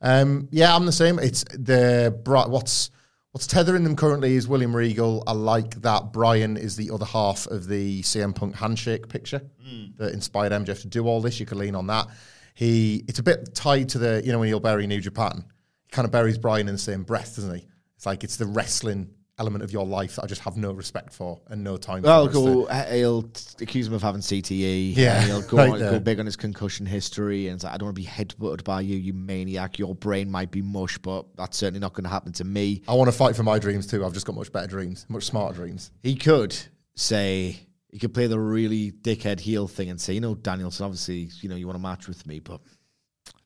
Speaker 4: um, yeah, I'm the same. It's the Bri- what's what's tethering them currently is William Regal. I like that Brian is the other half of the CM Punk handshake picture mm. that inspired MJF to do all this. You could lean on that. He it's a bit tied to the you know when he'll bury New Japan. He kind of buries Brian in the same breath, doesn't he? It's like it's the wrestling element of your life that I just have no respect for and no time.
Speaker 3: Well,
Speaker 4: for. It's the-
Speaker 3: go, he'll accuse him of having CTE.
Speaker 4: Yeah,
Speaker 3: and he'll go,
Speaker 4: right
Speaker 3: on, go big on his concussion history, and it's like, I don't want to be headbutted by you, you maniac. Your brain might be mush, but that's certainly not going to happen to me.
Speaker 4: I want to fight for my dreams too. I've just got much better dreams, much smarter dreams.
Speaker 3: He could say he could play the really dickhead heel thing and say, you know, Danielson, obviously, you know, you want to match with me, but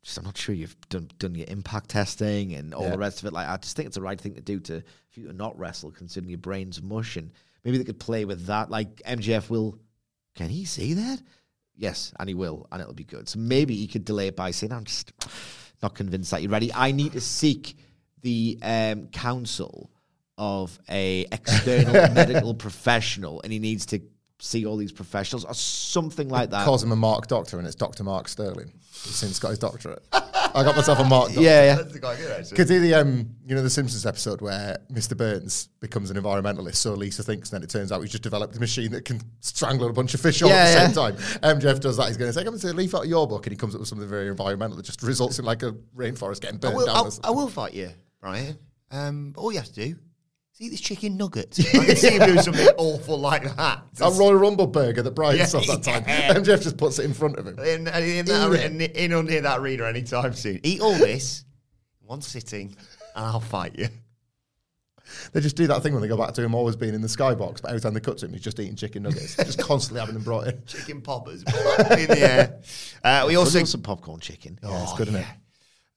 Speaker 3: just I'm not sure you've done done your impact testing and all
Speaker 4: Yeah.
Speaker 3: the rest of it. Like I just think it's the right thing to do to for you to not wrestle, considering your brain's mush, and maybe they could play with that. Like MJF will, can he see that? Yes, and he will, and it'll be good. So maybe he could delay it by saying, "I'm just not convinced that you're ready. I need to seek the um, counsel of a external medical professional, and he needs to see all these professionals or something like that."
Speaker 4: Calls him a Mark Doctor, and it's Doctor Mark Sterling. He's since got his doctorate. I got myself a Mark Doctor.
Speaker 3: Yeah, yeah.
Speaker 2: That's quite good, actually.
Speaker 4: Could do the um, you know, the Simpsons episode where Mr. Burns becomes an environmentalist, so Lisa thinks, and then it turns out he's just developed a machine that can strangle a bunch of fish all
Speaker 3: Yeah,
Speaker 4: at the
Speaker 3: yeah.
Speaker 4: same time. MJF does that. He's going to say, "I'm going to leaf out of your book," and he comes up with something very environmental that just results in like a rainforest getting
Speaker 2: I
Speaker 4: burnt
Speaker 2: will,
Speaker 4: down.
Speaker 2: I will fight you, Brian. Um, all you have to do eat this chicken nugget. I can see him doing something awful like that.
Speaker 4: A Royal Rumble burger that Brian
Speaker 2: Yeah,
Speaker 4: saw that time.
Speaker 2: yeah.
Speaker 4: MJF just puts it in front of him.
Speaker 2: in, in, that, in, in or near that arena anytime soon. Eat all this one sitting, and I'll fight you.
Speaker 4: They just do that thing when they go back to him always being in the skybox, but every time they cut to him, he's just eating chicken nuggets, just constantly having them brought in.
Speaker 2: Chicken poppers in the air. Uh, we also
Speaker 3: Also, some popcorn chicken.
Speaker 4: Yeah, it's good, isn't it?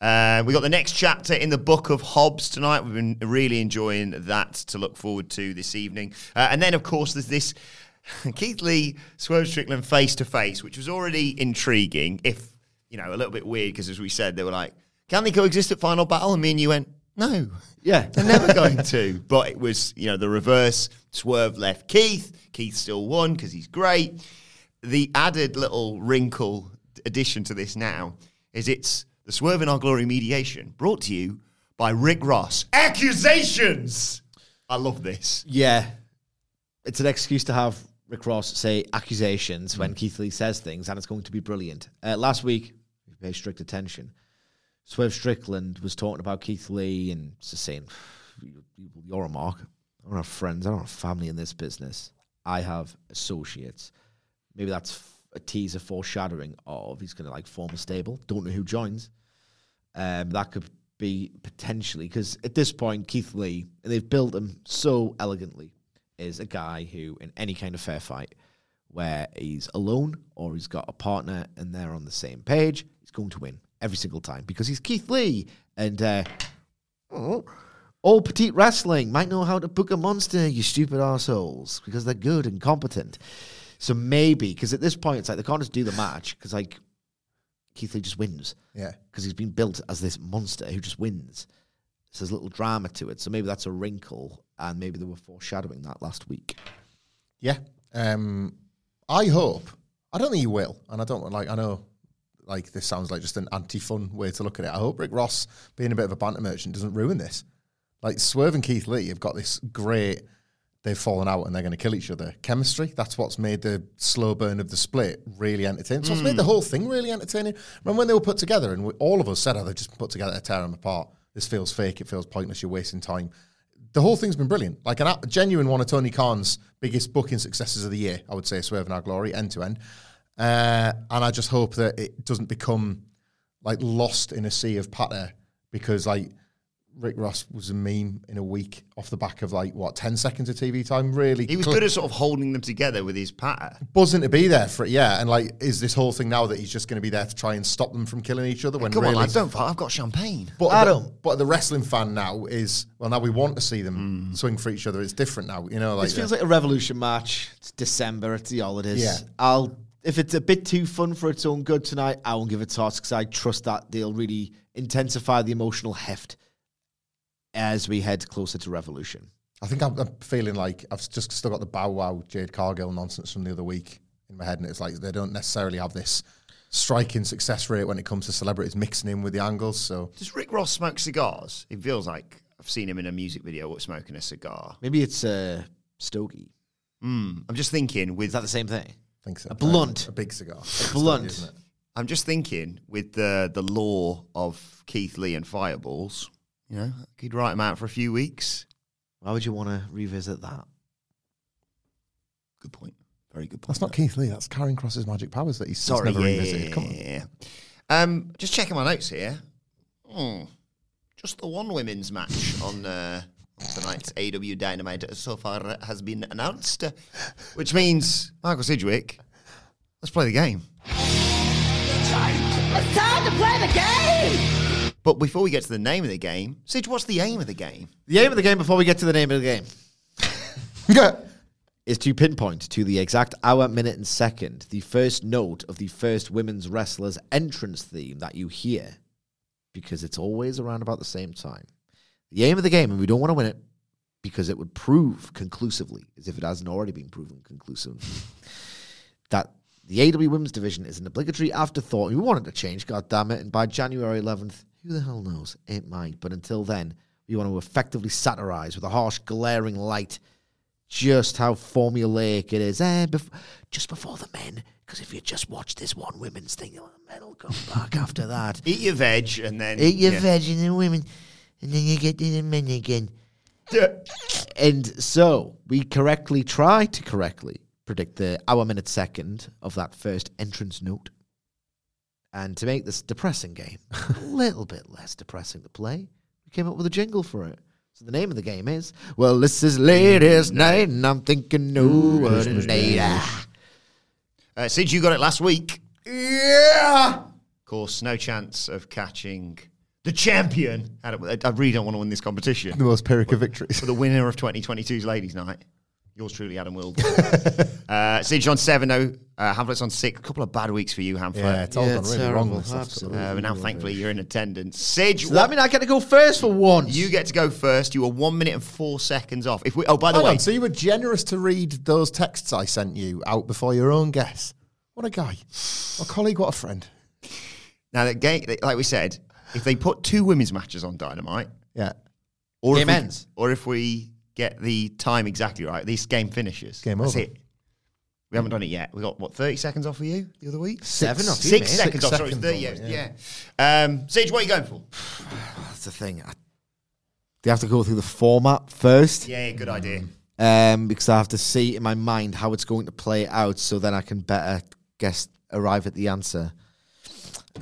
Speaker 2: Uh, we got the next chapter in the book of Hobbs tonight. We've been really enjoying that to look forward to this evening. Uh, and then, of course, there's this Keith Lee, Swerve Strickland face to face, which was already intriguing, if, you know, a little bit weird, because as we said, they were like, can they coexist at Final Battle? And me and you went, no.
Speaker 3: Yeah.
Speaker 2: They're never going to. But it was, you know, the reverse. Swerve left Keith. Keith still won because he's great. The added little wrinkle addition to this now is it's the Swerve in Our Glory mediation brought to you by Rick Ross. Accusations! I love this.
Speaker 3: Yeah. It's an excuse to have Rick Ross say accusations when Keith Lee says things, and it's going to be brilliant. Uh, last week, if you pay strict attention, Swerve Strickland was talking about Keith Lee and just saying, "You- You're a mark. I don't have friends. I don't have family in this business. I have associates. Maybe that's a teaser foreshadowing of he's going to like form a stable. Don't know who joins. Um, that could be potentially because at this point, Keith Lee, and they've built him so elegantly, is a guy who, in any kind of fair fight, where he's alone or he's got a partner and they're on the same page, he's going to win every single time because he's Keith Lee. And uh, oh, All Elite Wrestling might know how to book a monster, you stupid assholes, because they're good and competent. So maybe, because at this point, it's like they can't just do the match because, like, Keith Lee just wins
Speaker 4: Yeah.
Speaker 3: because he's been built as this monster who just wins. So there's a little drama to it. So maybe that's a wrinkle, and maybe they were foreshadowing that last week.
Speaker 4: Yeah. Um, I hope. I don't think you will, and I don't like. I know, like this sounds like just an anti-fun way to look at it. I hope Rick Ross, being a bit of a banter merchant, doesn't ruin this. Like Swerve and Keith Lee have got this great. They've fallen out and they're going to kill each other. Chemistry. That's what's made the slow burn of the split really entertaining. So it's what's made the whole thing really entertaining. Remember when they were put together and we, all of us said, "Oh, they've just put together to tear them apart." This feels fake. It feels pointless. You're wasting time the whole thing's been brilliant. Like an, a genuine one of Tony Khan's biggest booking successes of the year, I would say, Swerve and Our Glory, end to end. Uh, and I just hope that it doesn't become like lost in a sea of patter because like Rick Ross was a meme in a week off the back of like what ten seconds of TV time. Really,
Speaker 2: He was
Speaker 4: cl-
Speaker 2: good at sort of holding them together with his patter.
Speaker 4: buzzing to be there for it. Yeah, and like, is this whole thing now that he's just going to be there to try and stop them from killing each other? When
Speaker 2: Come
Speaker 4: really,
Speaker 2: on, lads, don't fight. I've got champagne.
Speaker 4: But
Speaker 3: Adam.
Speaker 4: The, but the wrestling fan now is well. Now we want to see them hmm. swing for each other. It's different now. You know, like
Speaker 3: this feels
Speaker 4: the-
Speaker 3: like a revolution match. It's December. It's the holidays.
Speaker 4: Yeah.
Speaker 3: I'll if it's a bit too fun for its own good tonight, I won't give it toss because I trust that they'll really intensify the emotional heft as we head closer to revolution.
Speaker 4: I think I'm, I'm feeling like I've just still got the Bow Wow Jade Cargill nonsense from the other week in my head, and it's like they don't necessarily have this striking success rate when it comes to celebrities mixing in with the angles. So
Speaker 2: Does Rick Ross smoke cigars? It feels like I've seen him in a music video smoking a cigar.
Speaker 3: Maybe it's a stogie.
Speaker 2: Mm, I'm just thinking with
Speaker 3: Is that the same thing?
Speaker 4: I think so.
Speaker 3: A blunt.
Speaker 4: a big cigar,
Speaker 3: A blunt.
Speaker 4: isn't it?
Speaker 2: I'm just thinking with the the law of Keith Lee and Fireballs, you know, I could write him out for a few weeks.
Speaker 3: Why would you want to revisit that?
Speaker 2: Good point. Very good point.
Speaker 4: That's not Keith Lee. That's Karrion Kross's magic powers that he's he's
Speaker 2: Sorry,
Speaker 4: never
Speaker 2: yeah,
Speaker 4: revisited. Come on.
Speaker 2: yeah, yeah. Um, just checking my notes here. Hmm. Just the one women's match on uh, tonight's AEW Dynamite so far has been announced, which means Michael Sidgwick. Let's play the game.
Speaker 7: It's time to play the game!
Speaker 2: But before we get to the name of the game, Sidge, what's the aim of the game?
Speaker 3: The aim of the game before we get to the name of the game. is to pinpoint to the exact hour, minute, and second the first note of the first women's wrestler's entrance theme that you hear, because it's always around about the same time. The aim of the game, and we don't want to win it because it would prove conclusively, as if it hasn't already been proven conclusively, that the AEW Women's Division is an obligatory afterthought. We want it to change, God damn it. And by January 11th, who the hell knows? It might. But until then, we want to effectively satirize with a harsh, glaring light just how formulaic it is. Eh, bef- just before the men, because if you just watch this one women's thing, the men will come back after that.
Speaker 2: Eat your veg and then
Speaker 3: Eat your
Speaker 2: yeah.
Speaker 3: veg and the women, and then you get to the men again. and so we correctly try to correctly predict the hour, minute, second of that first entrance note. And to make this depressing game a little bit less depressing to play, we came up with a jingle for it. So the name of the game is Well, this is ladies' night, and I'm thinking, no, what a night. Ah.
Speaker 2: Uh, Sid, you got it last week.
Speaker 3: Yeah.
Speaker 2: Of course, no chance of catching the champion. I, don't- I really don't want to win this competition.
Speaker 4: The most Pyrrhic of victories.
Speaker 2: For the winner of 2022's Ladies' Night, yours truly, Adam Wilde. uh, Sid on seven, though. Uh, Hamflett's on six. A couple of bad weeks for you, Hamflett.
Speaker 4: Yeah, it's all
Speaker 3: Yeah,
Speaker 4: gone really
Speaker 3: terrible,
Speaker 4: wrong. This
Speaker 3: absolutely.
Speaker 2: Uh, but now, thankfully, you're in attendance. Sid,
Speaker 3: So that mean I get to go first for once?
Speaker 2: you get to go first. You were one minute and four seconds off. If we, oh, by the
Speaker 4: Hang
Speaker 2: way,
Speaker 4: on, so you were generous to read those texts I sent you out before your own guess. What a guy. A colleague, what a friend.
Speaker 2: now the game, like we said, if they put two women's matches on Dynamite,
Speaker 4: Yeah.
Speaker 2: or
Speaker 3: Game
Speaker 2: if we,
Speaker 3: ends.
Speaker 2: or if we get the time exactly right, this game finishes.
Speaker 4: Game
Speaker 2: That's
Speaker 4: over.
Speaker 2: it. We haven't done it yet. We got what thirty seconds off for you the other week.
Speaker 3: Seven off you,
Speaker 2: Six
Speaker 3: mate.
Speaker 2: seconds
Speaker 4: Six
Speaker 2: off. Sorry, thirty.
Speaker 4: on
Speaker 2: Yeah.
Speaker 4: it,
Speaker 2: yeah. Um, Sidge, what are you going for?
Speaker 3: That's the thing. I, they have to go through the format first.
Speaker 2: Yeah, good idea.
Speaker 3: um, because I have to see in my mind how it's going to play out, so then I can better guess arrive at the answer.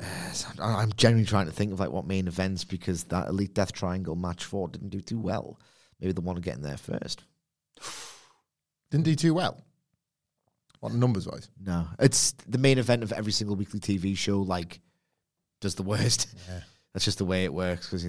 Speaker 3: Uh, so I'm genuinely trying to think of like what main events because that Elite Death Triangle match four didn't do too well. Maybe the one getting there first.
Speaker 4: Didn't do too well. What numbers wise?
Speaker 3: No, it's the main event of every single weekly TV show. Like, does the worst. Yeah. That's just the way it works because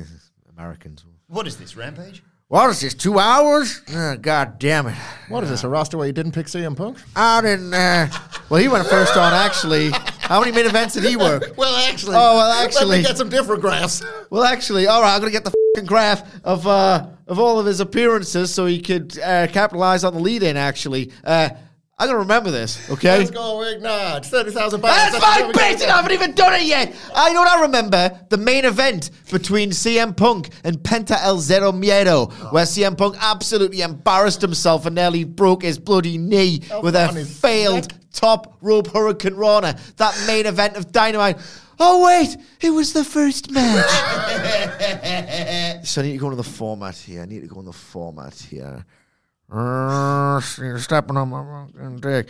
Speaker 3: Americans.
Speaker 2: What is this Rampage?
Speaker 3: What is this? Two hours? Oh, God damn it!
Speaker 4: What is this, a roster where you didn't pick CM Punk?
Speaker 3: I didn't. Uh, well, he went first on actually. How many main events did he work?
Speaker 4: Well, actually.
Speaker 3: Oh, well,
Speaker 4: Let
Speaker 3: actually.
Speaker 4: me get some different graphs.
Speaker 3: Well, actually, all right. I'm gonna get the fucking graph of uh, of all of his appearances so he could uh, capitalize on the lead in. Actually, uh, I'm gonna remember this. Okay.
Speaker 4: Let's go, Ignat. 30,000 pounds.
Speaker 3: That's my bit. I haven't even done it yet. I know. I remember the main event between CM Punk and Penta El Zero Miedo, where CM Punk absolutely embarrassed himself and nearly broke his bloody knee with a failed
Speaker 4: neck.
Speaker 3: top rope hurricanrana. That main event of Dynamite. Oh wait, it was the first match. so I need to go into the format here. I need to go in the format here. Uh, you're stepping on my fucking dick.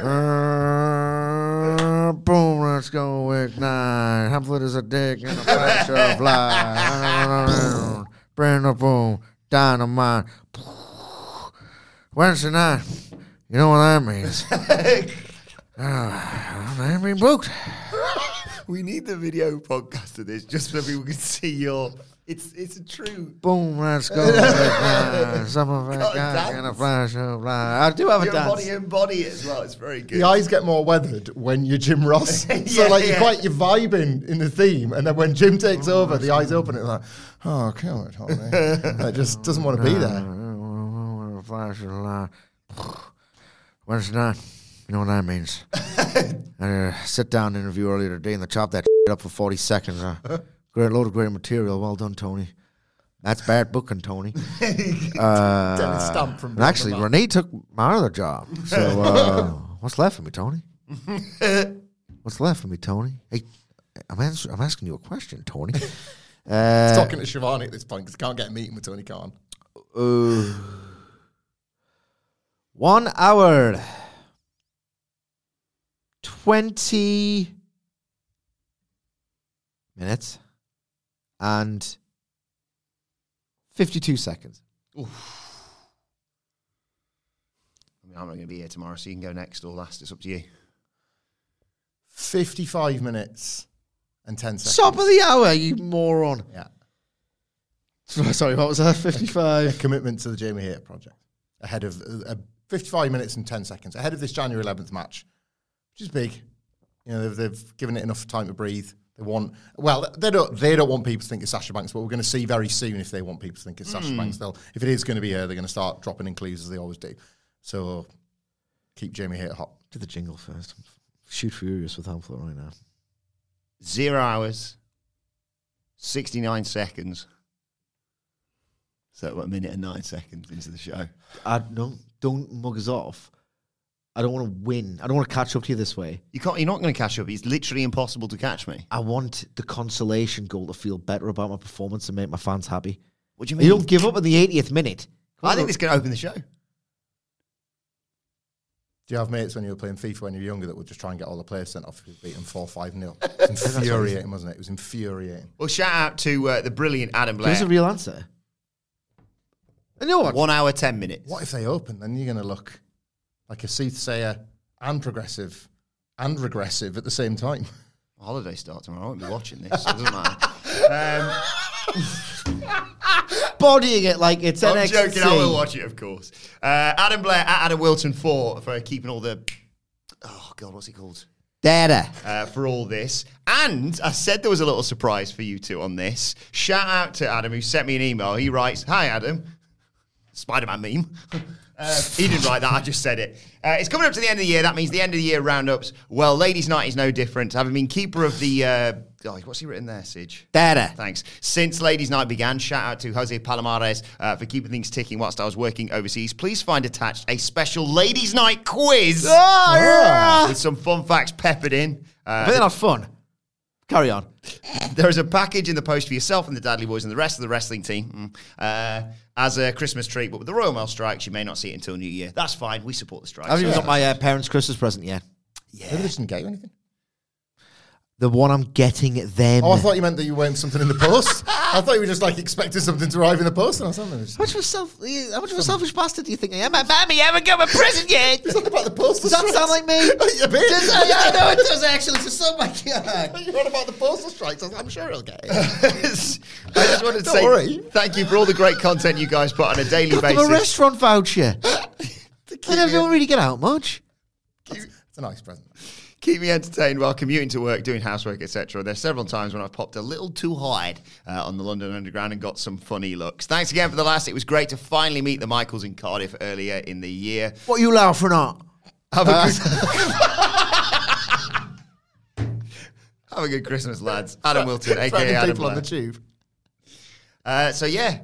Speaker 3: Uh, boom, let's go ignite. Hamflett is a dick in a flash of light. Bring the boom, dynamite. Wednesday night. You know what that means? uh, I'm being booked.
Speaker 2: We need the video podcast of this just so people can see your. It's it's a true.
Speaker 3: Boom, let's go ignite. Some of it
Speaker 2: Got a
Speaker 3: got in a
Speaker 2: dance.
Speaker 3: flash of light. I do have a
Speaker 2: Your
Speaker 3: dance.
Speaker 2: body embody it as well. It's very good.
Speaker 4: The eyes get more weathered when you're Jim Ross. so
Speaker 2: Yeah,
Speaker 4: like you're quite you're vibing in the theme, and then when Jim takes oh, over, the eyes open. It's like, oh, kill it, Tommy. it just doesn't want to be there.
Speaker 3: Flash of light. Wednesday night. You know what that means? I uh, sit down interview earlier today and they chopped that shit up for 40 seconds. Uh, great load of great material. Well done, Tony. That's bad booking, Tony. Uh,
Speaker 4: Dennis Stump from
Speaker 3: and actually, Renee took my other job. So, uh, what's left for me, Tony? What's left for me, Tony? Hey, I'm, ans- I'm asking you a question, Tony. Uh,
Speaker 4: He's talking to Shivani at this point because he can't get a meeting with Tony Khan.
Speaker 3: Uh, one hour, 20 minutes, and 52 seconds.
Speaker 2: I mean, I'm not going to be here tomorrow, so you can go next or last. It's up to you.
Speaker 4: 55 minutes and 10 seconds.
Speaker 3: Top of the hour, you moron.
Speaker 4: Yeah.
Speaker 3: Sorry, what was that? 55.
Speaker 4: A commitment to the Jamie Hayter project ahead of a, a 55 minutes and 10 seconds ahead of this January 11th match, which is big. You know, they've, they've given it enough time to breathe. They want well, they don't they don't want people to think it's Sasha Banks, but we're going to see very soon if they want people to think it's Sasha hmm. Banks. They'll if it is going to be her, they're going to start dropping in clues as they always do. So keep Jamie Hayter hot.
Speaker 3: Do the jingle first. Shoot furious with Hamflett right now.
Speaker 2: Zero hours, 69 seconds. So, what, a minute and nine seconds into the show.
Speaker 3: I no, don't mug us off. I don't want to win. I don't want to catch up to you this way.
Speaker 2: You can't, you're not going to catch up. It's literally impossible to catch me.
Speaker 3: I want the consolation goal to feel better about my performance and make my fans happy.
Speaker 2: What do you
Speaker 3: You
Speaker 2: mean?
Speaker 3: don't give up in the 80th minute.
Speaker 2: I think this can open the show.
Speaker 4: Do you have mates when you were playing FIFA when you were younger that would just try and get all the players sent off if you beat them 4 5 0? It's infuriating, wasn't it? It was infuriating.
Speaker 2: Well, shout out to uh, the brilliant Adam
Speaker 3: Give us
Speaker 2: Blair.
Speaker 3: a real answer. And you know what?
Speaker 2: One hour, 10 minutes.
Speaker 4: What if they open? Then you're going to look like a soothsayer and progressive and regressive at the same time.
Speaker 2: Holiday starts tomorrow. I won't be watching this. So it doesn't matter.
Speaker 3: Bodying it like it's
Speaker 2: I'm
Speaker 3: NXT.
Speaker 2: joking. I will watch it, of course. Uh, Adam Blair at Adam Wilton for for keeping all the. Oh God, what's he called?
Speaker 3: Data.
Speaker 2: Uh, for all this, and I said there was a little surprise for you two on this. Shout out to Adam who sent me an email. He writes, "Hi Adam, Spider-Man meme." Uh, he didn't write that. I just said it. Uh, it's coming up to the end of the year. That means the end of the year roundups. Well, ladies' night is no different. Having been keeper of the. Uh, oh, what's he written there, Sidge?
Speaker 3: Data.
Speaker 2: Thanks. Since Ladies' Night began, shout out to Jose Palomares uh, for keeping things ticking whilst I was working overseas. Please find attached a special Ladies' Night quiz
Speaker 3: Oh, yeah.
Speaker 2: with some fun facts peppered in. Uh,
Speaker 3: But they're not fun. Carry on.
Speaker 2: there is a package in the post for yourself and the Dudley Boys and the rest of the wrestling team mm, uh, as a Christmas treat. But with the Royal Mail strikes, you may not see it until New Year. That's fine. We support the strikes.
Speaker 3: I haven't even got my uh, parents' Christmas present yet. Yeah.
Speaker 4: Maybe they didn't get you anything.
Speaker 3: The one I'm getting them.
Speaker 4: Oh, I thought you meant that you weren't something in the post. I thought you were just like expecting something to arrive in the post or something.
Speaker 3: How much of a self? How much of a selfish bastard do you think I am? Mammy, you haven't got my present yet.
Speaker 4: not about the postal
Speaker 3: Does that
Speaker 4: strikes.
Speaker 3: sound like me?
Speaker 4: a bit.
Speaker 3: Does, I, I know it does actually. To some, my God.
Speaker 4: You're on about the postal strikes. I'm sure he'll get it.
Speaker 2: I just wanted to
Speaker 4: Don't
Speaker 2: say
Speaker 4: worry.
Speaker 2: thank you for all the great content you guys put on a daily
Speaker 3: Got
Speaker 2: basis.
Speaker 3: a restaurant voucher. I don't really get out much.
Speaker 4: It's a nice present.
Speaker 2: Keep me entertained while commuting to work, doing housework, etc. There's several times when I've popped a little too hard uh, on the London Underground and got some funny looks. Thanks again for the last. It was great to finally meet the Michaels in Cardiff earlier in the year.
Speaker 3: What are you laughing at?
Speaker 2: Have a good, Have a good Christmas, lads. Adam Wilton, aka Adam
Speaker 4: people on the tube.
Speaker 2: Uh, so yeah,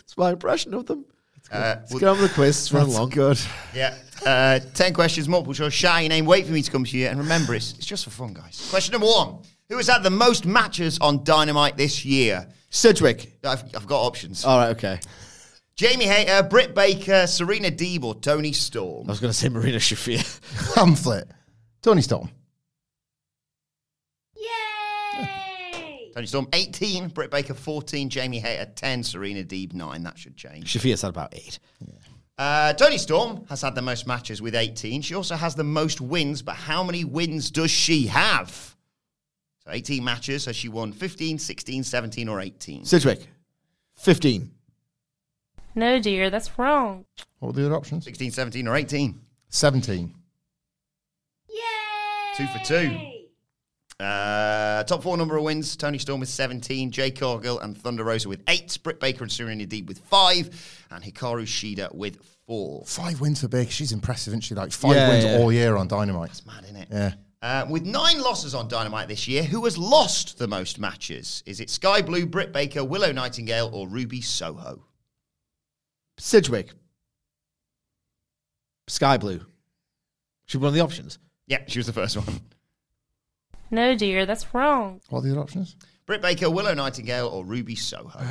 Speaker 3: It's my impression of them.
Speaker 2: Uh,
Speaker 3: Let's get on with the quiz. It's running long.
Speaker 4: Good.
Speaker 2: Yeah. Uh, 10 questions, multiple choice. Shout your name, wait for me to come to you, and remember, it's, it's just for fun, guys. Question number one Who has had the most matches on Dynamite this year?
Speaker 3: Sidgwick.
Speaker 2: I've, I've got options.
Speaker 3: All right, okay.
Speaker 2: Jamie Hayter, Britt Baker, Serena Deeb, or
Speaker 3: Toni
Speaker 2: Storm.
Speaker 3: I was going to say Marina Shafir.
Speaker 4: Hamflett. Toni Storm.
Speaker 7: Yay!
Speaker 2: Toni Storm, 18. Britt Baker, 14. Jamie Hayter, 10. Serena Deeb, 9. That should change.
Speaker 3: Shafir's had about eight.
Speaker 2: Uh, Toni Storm has had the most matches with 18. She also has the most wins, but how many wins does she have? So 18 matches. Has she won 15, 16, 17, or 18?
Speaker 3: Sidgwick. 15.
Speaker 8: No, dear, that's wrong.
Speaker 4: What were the other options?
Speaker 2: 16, 17, or 18?
Speaker 4: 17.
Speaker 7: Yay!
Speaker 2: Two for two. Uh, top four number of wins Toni Storm with 17, Jade Cargill and Thunder Rosa with eight, Britt Baker and Serena Deeb with five, and Hikaru Shida with four.
Speaker 4: Five wins for Baker. She's impressive, isn't she? Like five
Speaker 3: Yeah,
Speaker 4: wins
Speaker 3: yeah.
Speaker 4: all year on Dynamite.
Speaker 2: That's mad, isn't it?
Speaker 4: Yeah.
Speaker 2: Uh, with nine losses on Dynamite this year, who has lost the most matches? Is it Skye Blue, Britt Baker, Willow Nightingale, or Ruby Soho?
Speaker 3: Sidgwick. Skye Blue. Should be one of the options.
Speaker 2: Yeah, she was the first one.
Speaker 8: No, dear, that's wrong.
Speaker 4: What are the other options?
Speaker 2: Britt Baker, Willow Nightingale, or Ruby Soho?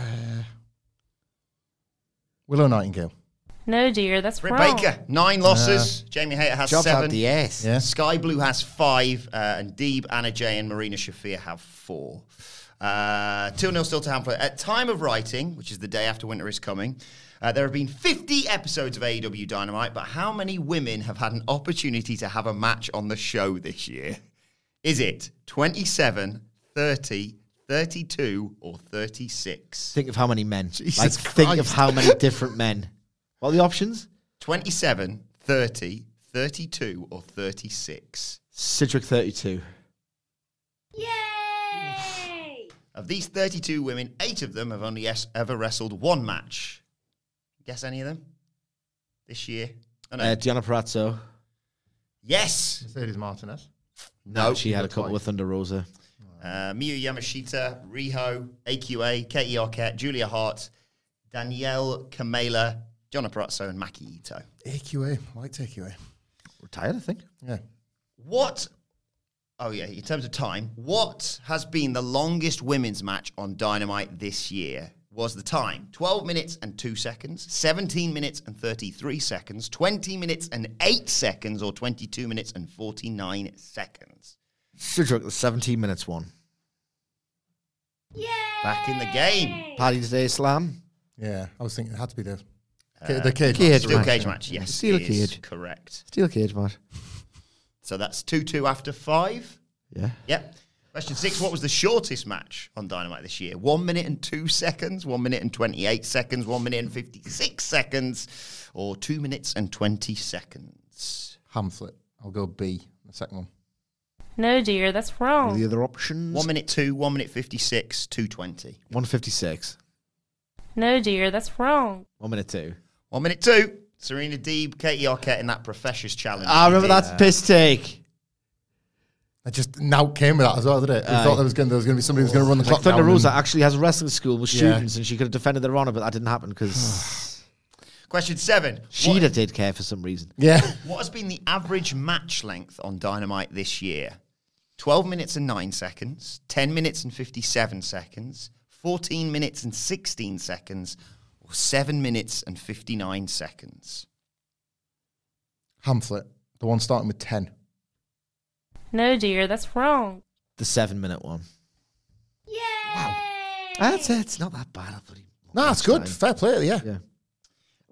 Speaker 4: Willow Nightingale.
Speaker 8: No, dear, that's
Speaker 2: Britt
Speaker 8: wrong.
Speaker 2: Baker, nine losses. Jamie Hayter has
Speaker 3: Jobs
Speaker 2: seven.
Speaker 3: out the ass.
Speaker 4: Yeah.
Speaker 2: Skye Blue has five, uh, and Deeb, Anna Jay, and Marina Shafir have four. Uh, 2 0 still to Hamflett. At time of writing, which is the day after winter is coming, uh, there have been 50 episodes of AEW Dynamite, but how many women have had an opportunity to have a match on the show this year? Is it 27, 30, 32, or 36?
Speaker 3: Think of how many men.
Speaker 4: Jesus
Speaker 3: like, think of how many different men. What are the options?
Speaker 2: 27, 30, 32, or 36?
Speaker 3: Sidgwick 32.
Speaker 7: Yay!
Speaker 2: Of these 32 women, eight of them have only yes, ever wrestled one match. Guess any of them? This year? Oh, no.
Speaker 3: Uh, Gianna Parazzo.
Speaker 2: yes!
Speaker 4: Mercedes Martinez.
Speaker 2: No.
Speaker 3: She had a couple
Speaker 4: like-
Speaker 3: with Thunder Rosa.
Speaker 2: Uh, Miyu Yamashita, Riho, AQA, Katie Arquette, Julia Hart, Danielle Kamela, John Aprazzo, and Maki Ito.
Speaker 4: AQA. I like AQA.
Speaker 3: Retired, I think.
Speaker 4: Yeah.
Speaker 2: What? Oh yeah, in terms of time, what has been the longest women's match on Dynamite this year? Was the time 12 minutes and 2 seconds, 17 minutes and 33 seconds, 20 minutes and 8 seconds, or 22 minutes and 49 seconds?
Speaker 3: Sidgwick, the 17 minutes one.
Speaker 7: Yay!
Speaker 2: Back in the game.
Speaker 3: Paddy Today Slam.
Speaker 4: Yeah. I was thinking it had to be the,
Speaker 2: Uh,
Speaker 4: the cage.
Speaker 3: cage
Speaker 4: match.
Speaker 2: Steel
Speaker 3: match,
Speaker 2: cage match, yes.
Speaker 3: Steel cage.
Speaker 2: Correct.
Speaker 3: Steel cage match.
Speaker 2: So that's 2 2 after 5.
Speaker 3: Yeah.
Speaker 2: Yep. Question six What was the shortest match on Dynamite this year? One minute and two seconds, one minute and 28 seconds, one minute and 56 seconds, or two minutes and 20 seconds?
Speaker 4: Hamflett. I'll go B. The second one.
Speaker 8: No, dear, that's
Speaker 3: What are
Speaker 8: wrong.
Speaker 3: the other options?
Speaker 2: One minute two, one minute 56, 220.
Speaker 3: 156.
Speaker 8: No, dear, that's wrong.
Speaker 3: One minute two.
Speaker 2: One minute two. Serena Deeb, Katie Arquette in that Professors Challenge.
Speaker 3: Ah,
Speaker 2: she
Speaker 3: remember
Speaker 2: did.
Speaker 3: that piss take?
Speaker 4: I just now came with that as well, did it? We
Speaker 3: Aye.
Speaker 4: thought there was going there was going to be somebody who was going to run the
Speaker 3: Like
Speaker 4: clock
Speaker 3: Thunder
Speaker 4: down
Speaker 3: Rosa
Speaker 4: and-
Speaker 3: actually has a wrestling school with
Speaker 4: Yeah.
Speaker 3: students, and she could have defended their honor, but that didn't happen because
Speaker 2: Question seven. Shida
Speaker 3: did care for some reason.
Speaker 4: Yeah.
Speaker 2: what has been the average match length on Dynamite this year? 12 minutes and 9 seconds, 10 minutes and 57 seconds, 14 minutes and 16 seconds, or 7 minutes and 59 seconds?
Speaker 4: Hamflett. The one starting with 10.
Speaker 8: No, dear, that's wrong.
Speaker 3: The seven minute one.
Speaker 7: Yay!
Speaker 3: That's it. It's not that bad. I'll bloody-
Speaker 4: No, it's good.
Speaker 3: Fine.
Speaker 4: Fair play, yeah.
Speaker 3: Yeah.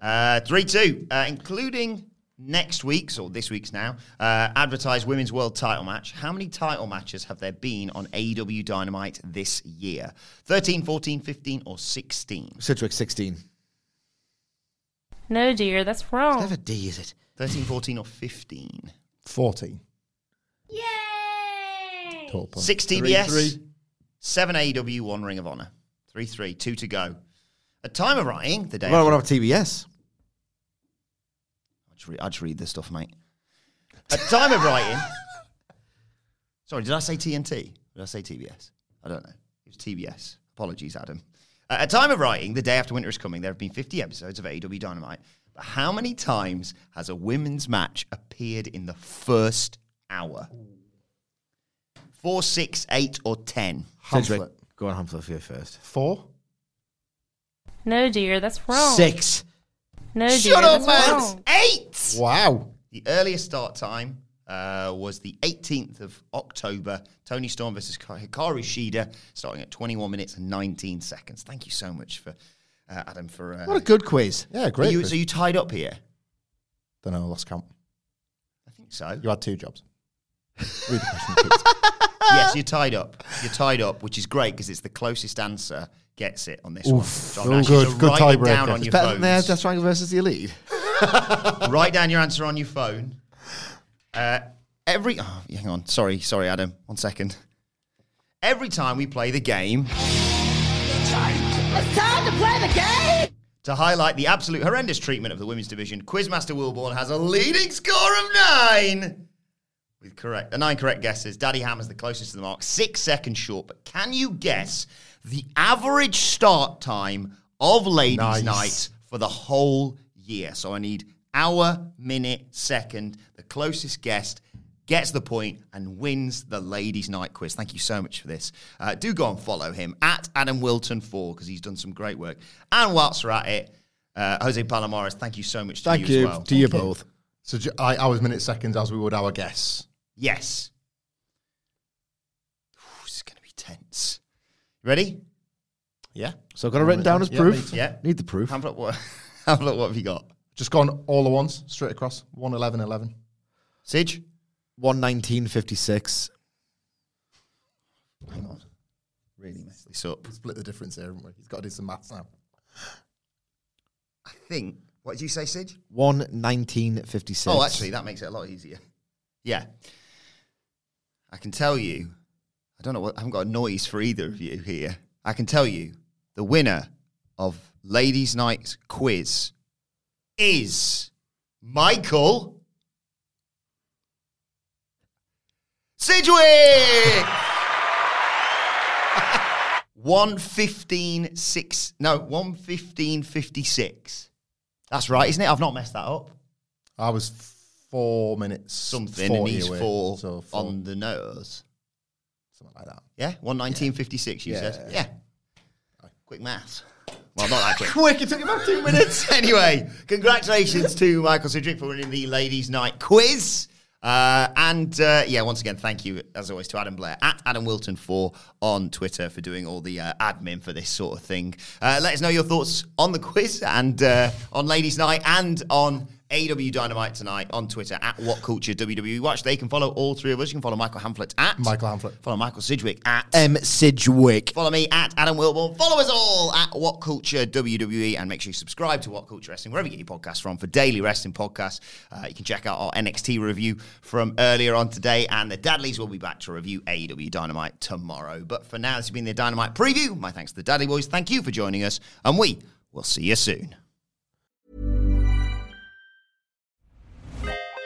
Speaker 2: Uh, 3 2, uh, including next week's, or this week's now, uh, advertised Women's World title match. How many title matches have there been on AEW Dynamite this year? 13, 14, 15, or 16?
Speaker 3: Sidgwick 16.
Speaker 8: No, dear, that's
Speaker 3: It's
Speaker 8: wrong.
Speaker 3: never D, is it?
Speaker 2: 13, 14, or 15?
Speaker 4: 14.
Speaker 7: Yay!
Speaker 4: Total
Speaker 2: 6 TBS,
Speaker 3: three.
Speaker 2: 7 AEW, 1 Ring of Honor. 3 3, 2 to go. At time of writing, the day.
Speaker 3: What
Speaker 2: after-
Speaker 3: about TBS?
Speaker 2: I'll just, read, I'll just read this stuff, mate. At time of writing. Sorry, did I say TNT? Did I say TBS? I don't know. It was TBS. Apologies, Adam. Uh, at time of writing, the day after winter is coming, there have been 50 episodes of AEW Dynamite. But how many times has a women's match appeared in the first hour? Four, six, eight, or ten?
Speaker 3: Sidgwick. Go on, Hamflett, for you first.
Speaker 4: Four.
Speaker 8: No, dear, that's wrong.
Speaker 3: Six.
Speaker 8: No, dear,
Speaker 2: Shut up,
Speaker 8: that's
Speaker 2: man!
Speaker 8: wrong.
Speaker 2: Eight!
Speaker 4: Wow.
Speaker 2: The earliest start time uh, was the 18th of October. Toni Storm versus Ka- Hikaru Shida, starting at 21 minutes and 19 seconds. Thank you so much for uh, Adam for. Uh,
Speaker 3: What a good quiz.
Speaker 4: Yeah,
Speaker 2: Are
Speaker 4: great.
Speaker 2: you,
Speaker 4: Chris.
Speaker 2: so you tied up here?
Speaker 4: Don't know, lost count.
Speaker 2: I think so.
Speaker 4: You had two jobs. Read the question, please.
Speaker 2: yes, you're tied up. You're tied up, which is great because it's the closest answer gets it on this one.
Speaker 4: Oof.
Speaker 2: So I'm
Speaker 4: Oh, good.
Speaker 2: to
Speaker 4: Good
Speaker 2: write
Speaker 4: tiebreaker.
Speaker 2: down on
Speaker 4: It's
Speaker 2: your
Speaker 3: Better than the
Speaker 2: phones.
Speaker 3: Death Triangle versus the Elite.
Speaker 2: Write down your answer on your phone. Uh, every oh, hang on, sorry, sorry, Adam. One second. Every time we play the game,
Speaker 7: It's time to play the game!
Speaker 2: to highlight the absolute horrendous treatment of the women's division, Quizmaster Wilbourn has a leading score of nine. With correct, uh, nine correct guesses. Daddy Hammer's the closest to the mark, six seconds short. But can you guess the average start time of Ladies'
Speaker 4: Nice.
Speaker 2: Night for the whole year? So I need hour, minute, second. The closest guest gets the point and wins the Ladies' Night quiz. Thank you so much for this. Uh, do go and follow him at Adam Wilton4 because he's done some great work. And whilst we're at it, uh, Jose Palomares, thank you so much to
Speaker 3: Thank
Speaker 2: you,
Speaker 3: you
Speaker 2: as well.
Speaker 3: to you both.
Speaker 4: So ju- I, hours, minutes, seconds, as we would our guess.
Speaker 2: Yes. Ooh, this is going to be tense. Ready?
Speaker 4: Yeah.
Speaker 3: So I've got it written down as
Speaker 4: Yeah,
Speaker 3: proof.
Speaker 4: me
Speaker 2: Yeah.
Speaker 3: Need the proof.
Speaker 2: Have a look. What, have a look. What have you got?
Speaker 4: Just gone all the ones, straight across. 1 11 11.
Speaker 2: Sidge?
Speaker 3: 119.56.
Speaker 2: Hang on. Really messed this up.
Speaker 4: Split the difference here, haven't we? He's got to do some maths now.
Speaker 2: I think What did you say, Sid?
Speaker 3: 1 1956.
Speaker 2: Oh, actually, that makes it a lot easier. Yeah. I can tell you, I don't know what, I haven't got a noise for either of you here. I can tell you the winner of Ladies' Night quiz is Michael Sidgwick! 115 6 no 115 56 that's right isn't it i've not messed that up
Speaker 4: I was four minutes
Speaker 2: something and he's
Speaker 4: away,
Speaker 2: four,
Speaker 4: so four,
Speaker 2: on the nose
Speaker 4: something like that.
Speaker 2: yeah 11956 you
Speaker 4: Yeah.
Speaker 2: said yeah quick maths well not that quick
Speaker 4: Quick, it took about two minutes.
Speaker 2: anyway, congratulations to Michael Sidgwick for winning the Ladies' Night quiz. Uh, and uh, yeah, once again, thank you as always to Adam Blair at Adam Wilton for on Twitter for doing all the uh, admin for this sort of thing. Uh, let us know your thoughts on the quiz and uh, on Ladies' Night and on AEW Dynamite tonight on Twitter at What Culture WWE Watch. They can follow all three of us. You can follow Michael Hamflett at
Speaker 4: Michael Hamflett.
Speaker 2: Follow Michael Sidgwick at
Speaker 3: M. Sidgwick.
Speaker 2: Follow me at Adam Wilbourn. Follow us all at What Culture WWE, and make sure you subscribe to What Culture Wrestling wherever you get your podcasts from for daily wrestling podcasts. Uh, you can check out our NXT review from earlier on today, and the Dadleys will be back to review AEW Dynamite tomorrow. But for now, this has been the Dynamite preview. My thanks to the Dudley Boys. Thank you for joining us, and we will see you soon.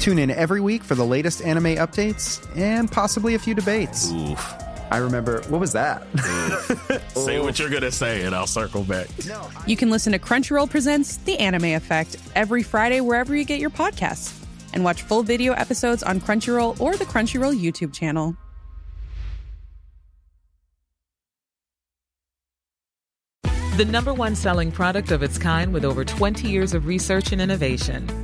Speaker 9: Tune in every week for the latest anime updates and possibly a few debates.
Speaker 10: Oof.
Speaker 11: I remember, what was that?
Speaker 10: Say what you're gonna say, and I'll circle back.
Speaker 12: you can listen to Crunchyroll Presents The Anime Effect every Friday wherever you get your podcasts. And watch full video episodes on Crunchyroll or the Crunchyroll YouTube channel.
Speaker 5: The number one selling product of its kind with over 20 years of research and innovation.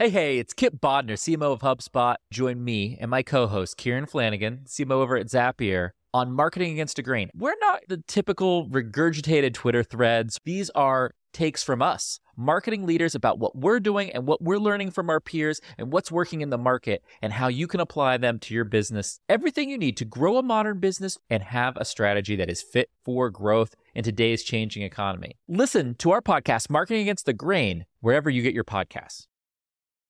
Speaker 13: Hey, hey, it's Kipp Bodnar, CMO of HubSpot. Join me and my co host, Kieran Flanagan, CMO over at Zapier, on Marketing Against a Grain. We're not the typical regurgitated Twitter threads, these are takes from us, marketing leaders about what we're doing and what we're learning from our peers and what's working in the market and how you can apply them to your business. Everything you need to grow a modern business and have a strategy that is fit for growth in today's changing economy. Listen to our podcast, Marketing Against the Grain, wherever you get your podcasts.